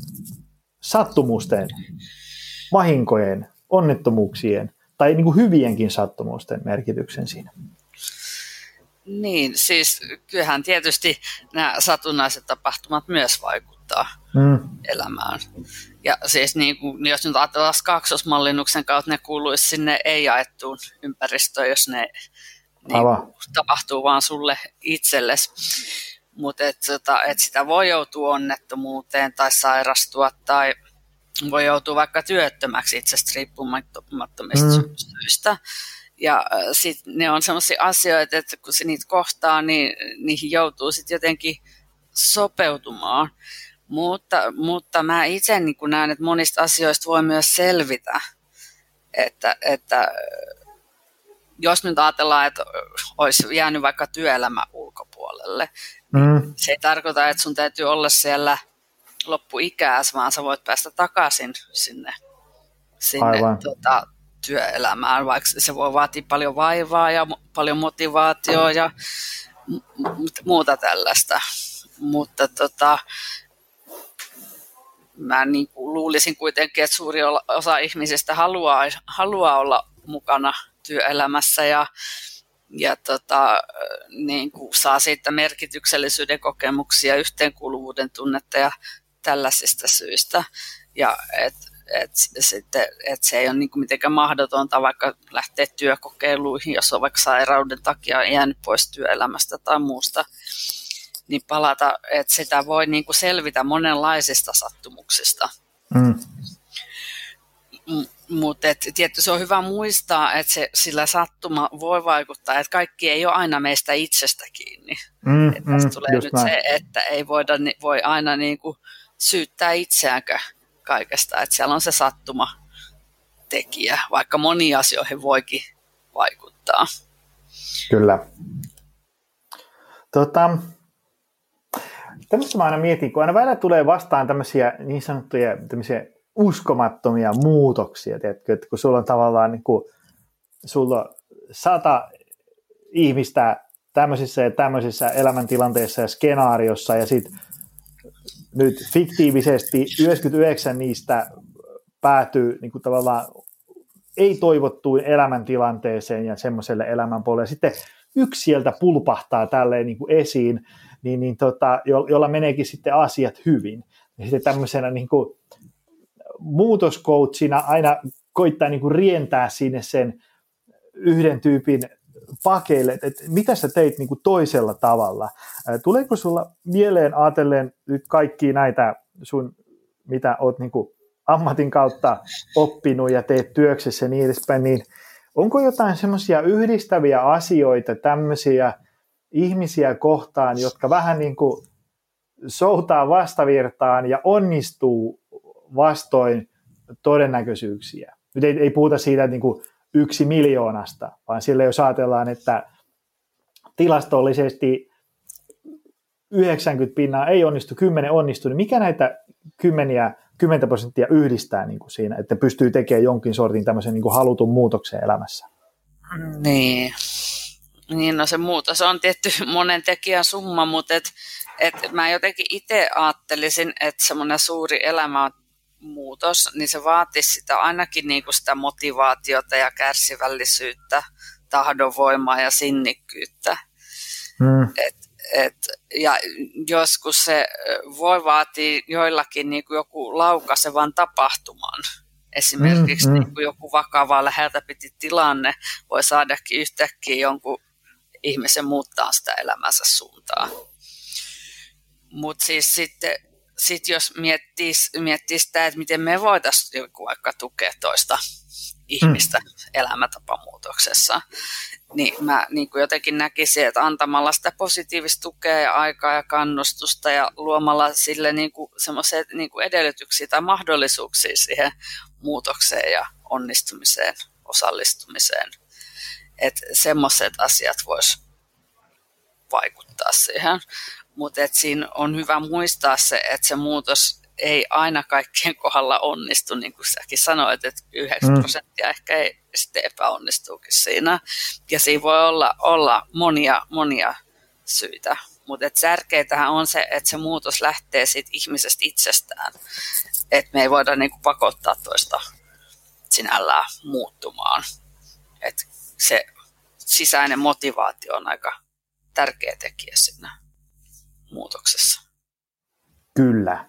sattumusten, vahinkojen, onnettomuuksien tai niin kuin hyvienkin sattumusten merkityksen siinä? Niin, siis kyllähän tietysti nämä satunnaiset tapahtumat myös vaikuttaa mm. elämään. Ja siis niin kuin, jos nyt ajatellaan kaksosmallinnuksen kautta, ne kuuluisi sinne ei-jaettuun ympäristöön, jos ne niin kuin, tapahtuu vaan sulle itsellesi. Mutta et, tota, et sitä voi joutua onnettomuuteen tai sairastua tai voi joutua vaikka työttömäksi itsestä riippumattomista mm. syistä. Ja sit ne on sellaisia asioita, että kun se niitä kohtaa, niin niihin joutuu sitten jotenkin sopeutumaan. Mutta, mutta mä itse niin näen, että monista asioista voi myös selvitä. Että, että jos nyt ajatellaan, että olisi jäänyt vaikka työelämä ulkopuolelle, mm. se ei tarkoita, että sun täytyy olla siellä loppuikääs, vaan sä voit päästä takaisin sinne, sinne tota, työelämään, vaikka se voi vaatia paljon vaivaa ja paljon motivaatioa ja muuta tällaista. Mutta tota, mä niin kuin luulisin kuitenkin, että suuri osa ihmisistä haluaa, haluaa olla mukana työelämässä ja, ja tota, niin kuin saa siitä merkityksellisyyden kokemuksia, yhteenkuuluvuuden tunnetta ja tällaisista syistä. Ja et, et, sitten, et se ei ole niin mitenkään mahdotonta vaikka lähteä työkokeiluihin, jos on vaikka sairauden takia jäänyt pois työelämästä tai muusta, niin palata, että sitä voi niin kuin selvitä monenlaisista sattumuksista. Mm. Mutta tietysti se on hyvä muistaa, että se, sillä sattuma voi vaikuttaa, että kaikki ei ole aina meistä itsestä kiinni. Mm, että mm, tulee nyt näin. se, että ei voida, voi aina niin kuin syyttää itseäänkö kaikesta, että siellä on se sattuma tekijä, vaikka moniin asioihin voikin vaikuttaa. Kyllä. Tota, tämmöistä mä aina mietin, kun aina välillä tulee vastaan tämmöisiä niin sanottuja tämmöisiä uskomattomia muutoksia, tiedätkö, että kun sulla on tavallaan niin kuin, sulla on sata ihmistä tämmöisissä ja tämmöisissä elämäntilanteissa ja skenaariossa ja sitten nyt fiktiivisesti 99 niistä päätyy niin kuin tavallaan ei-toivottuun elämäntilanteeseen ja semmoiselle elämänpuolelle. Sitten yksi sieltä pulpahtaa tälleen niin kuin esiin, niin, niin tota, jo, jolla meneekin sitten asiat hyvin. Ja sitten tämmöisenä niin kuin muutoscoachina aina koittaa niin kuin rientää sinne sen yhden tyypin pakeille, että, mitä sä teit niin kuin toisella tavalla. Tuleeko sulla mieleen ajatellen nyt kaikki näitä sun, mitä oot niin kuin ammatin kautta oppinut ja teet työksessä ja niin edespäin, niin onko jotain semmoisia yhdistäviä asioita, tämmöisiä ihmisiä kohtaan, jotka vähän niin kuin soutaa vastavirtaan ja onnistuu vastoin todennäköisyyksiä. Nyt ei, ei puhuta siitä, että niin kuin yksi miljoonasta, vaan sillä jos ajatellaan, että tilastollisesti 90 pinnaa ei onnistu, 10 onnistuu, niin mikä näitä kymmeniä, 10 prosenttia yhdistää niin kuin siinä, että pystyy tekemään jonkin sortin tämmöisen niin kuin halutun muutoksen elämässä? Niin. niin, no se muutos on tietty monen tekijän summa, mutta et, et mä jotenkin itse ajattelisin, että semmoinen suuri elämä muutos, niin se vaatisi sitä ainakin niin kuin sitä motivaatiota ja kärsivällisyyttä, tahdonvoimaa ja sinnikkyyttä. Mm. Et, et, ja joskus se voi vaatia joillakin niin kuin joku laukaisevan tapahtuman. Esimerkiksi mm, mm. Niin kuin joku vakava läheltä piti tilanne voi saadakin yhtäkkiä jonkun ihmisen muuttaa sitä elämänsä suuntaa. Mutta siis sitten sitten jos miettis, miettis sitä, että miten me voitaisiin vaikka tukea toista ihmistä mm. elämäntapamuutoksessa, niin mä niin kuin jotenkin näkisin, että antamalla sitä positiivista tukea ja aikaa ja kannustusta ja luomalla sille niin kuin semmoisia niin kuin edellytyksiä tai mahdollisuuksia siihen muutokseen ja onnistumiseen, osallistumiseen. Että semmoiset asiat vois vaikuttaa siihen. Mutta siinä on hyvä muistaa se, että se muutos ei aina kaikkien kohdalla onnistu, niin kuin säkin sanoit, että 9 mm. prosenttia ehkä ei sitten epäonnistuukin siinä. Ja siinä voi olla, olla monia, monia syitä. Mutta tärkeintähän on se, että se muutos lähtee siitä ihmisestä itsestään. Että me ei voida niinku pakottaa toista sinällään muuttumaan. Et se sisäinen motivaatio on aika tärkeä tekijä siinä muutoksessa. Kyllä.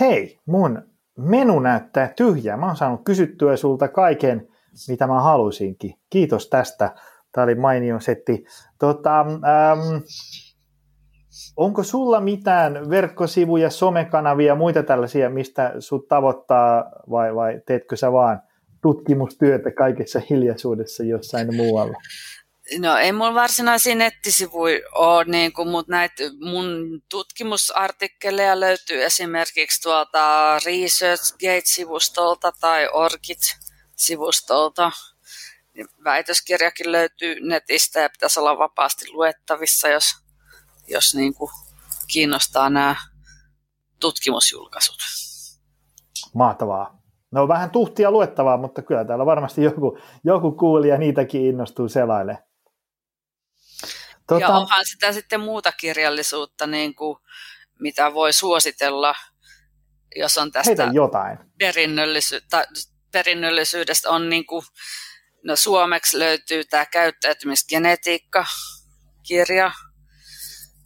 Hei, mun menu näyttää tyhjää. Mä oon saanut kysyttyä sulta kaiken, mitä mä halusinkin. Kiitos tästä. Tämä oli mainio setti. Tota, ähm, onko sulla mitään verkkosivuja, somekanavia ja muita tällaisia, mistä sut tavoittaa vai, vai teetkö sä vaan tutkimustyötä kaikessa hiljaisuudessa jossain muualla? No ei mulla varsinaisia nettisivuja ole, niin kuin, mutta näitä mun tutkimusartikkeleja löytyy esimerkiksi tuolta ResearchGate-sivustolta tai ORCID-sivustolta. Väitöskirjakin löytyy netistä ja pitäisi olla vapaasti luettavissa, jos, jos niin kuin kiinnostaa nämä tutkimusjulkaisut. Mahtavaa. No vähän tuhtia luettavaa, mutta kyllä täällä varmasti joku, joku kuulija niitäkin innostuu selailemaan. Tota... Ja onhan sitä sitten muuta kirjallisuutta, niin kuin, mitä voi suositella, jos on tästä jotain. Perinnöllisyyttä, perinnöllisyydestä. On niin kuin, no suomeksi löytyy tämä käyttäytymisgenetiikka-kirja.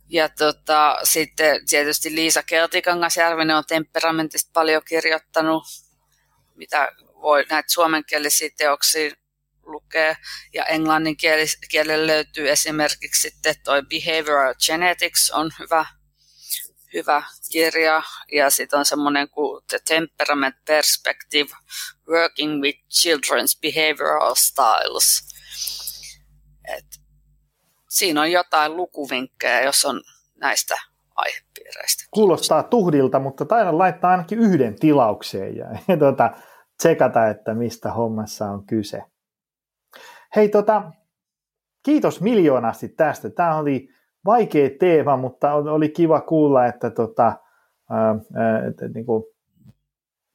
Ja tota, sitten tietysti Liisa Keltikangasjärvinen on temperamentista paljon kirjoittanut, mitä voi näitä suomenkielisiä teoksia lukee. Ja englannin kielellä löytyy esimerkiksi sitten toi Behavioral Genetics on hyvä, hyvä kirja. Ja sitten on semmoinen kuin The Temperament Perspective, Working with Children's Behavioral Styles. Et siinä on jotain lukuvinkkejä, jos on näistä aihepiireistä. Kuulostaa tuhdilta, mutta taidan laittaa ainakin yhden tilaukseen ja, ja tuota, tsekata, että mistä hommassa on kyse. Hei, tota, kiitos miljoonasti tästä. Tämä oli vaikea teema, mutta oli kiva kuulla, että tota, ää, että niin kuin,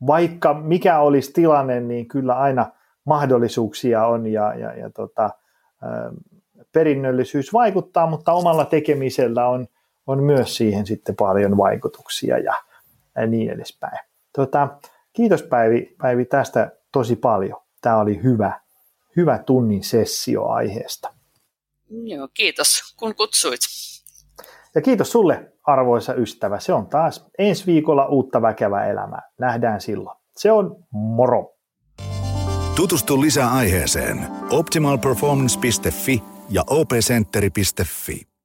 vaikka mikä olisi tilanne, niin kyllä aina mahdollisuuksia on ja, ja, ja tota, ää, perinnöllisyys vaikuttaa, mutta omalla tekemisellä on, on myös siihen sitten paljon vaikutuksia ja, ja niin edespäin. Tota, kiitos Päivi, Päivi tästä tosi paljon. Tämä oli hyvä hyvä tunnin sessio aiheesta. Joo, kiitos kun kutsuit. Ja kiitos sulle, arvoisa ystävä. Se on taas ensi viikolla uutta väkevää elämää. Nähdään silloin. Se on moro. Tutustu lisää aiheeseen optimalperformance.fi ja opcenteri.fi.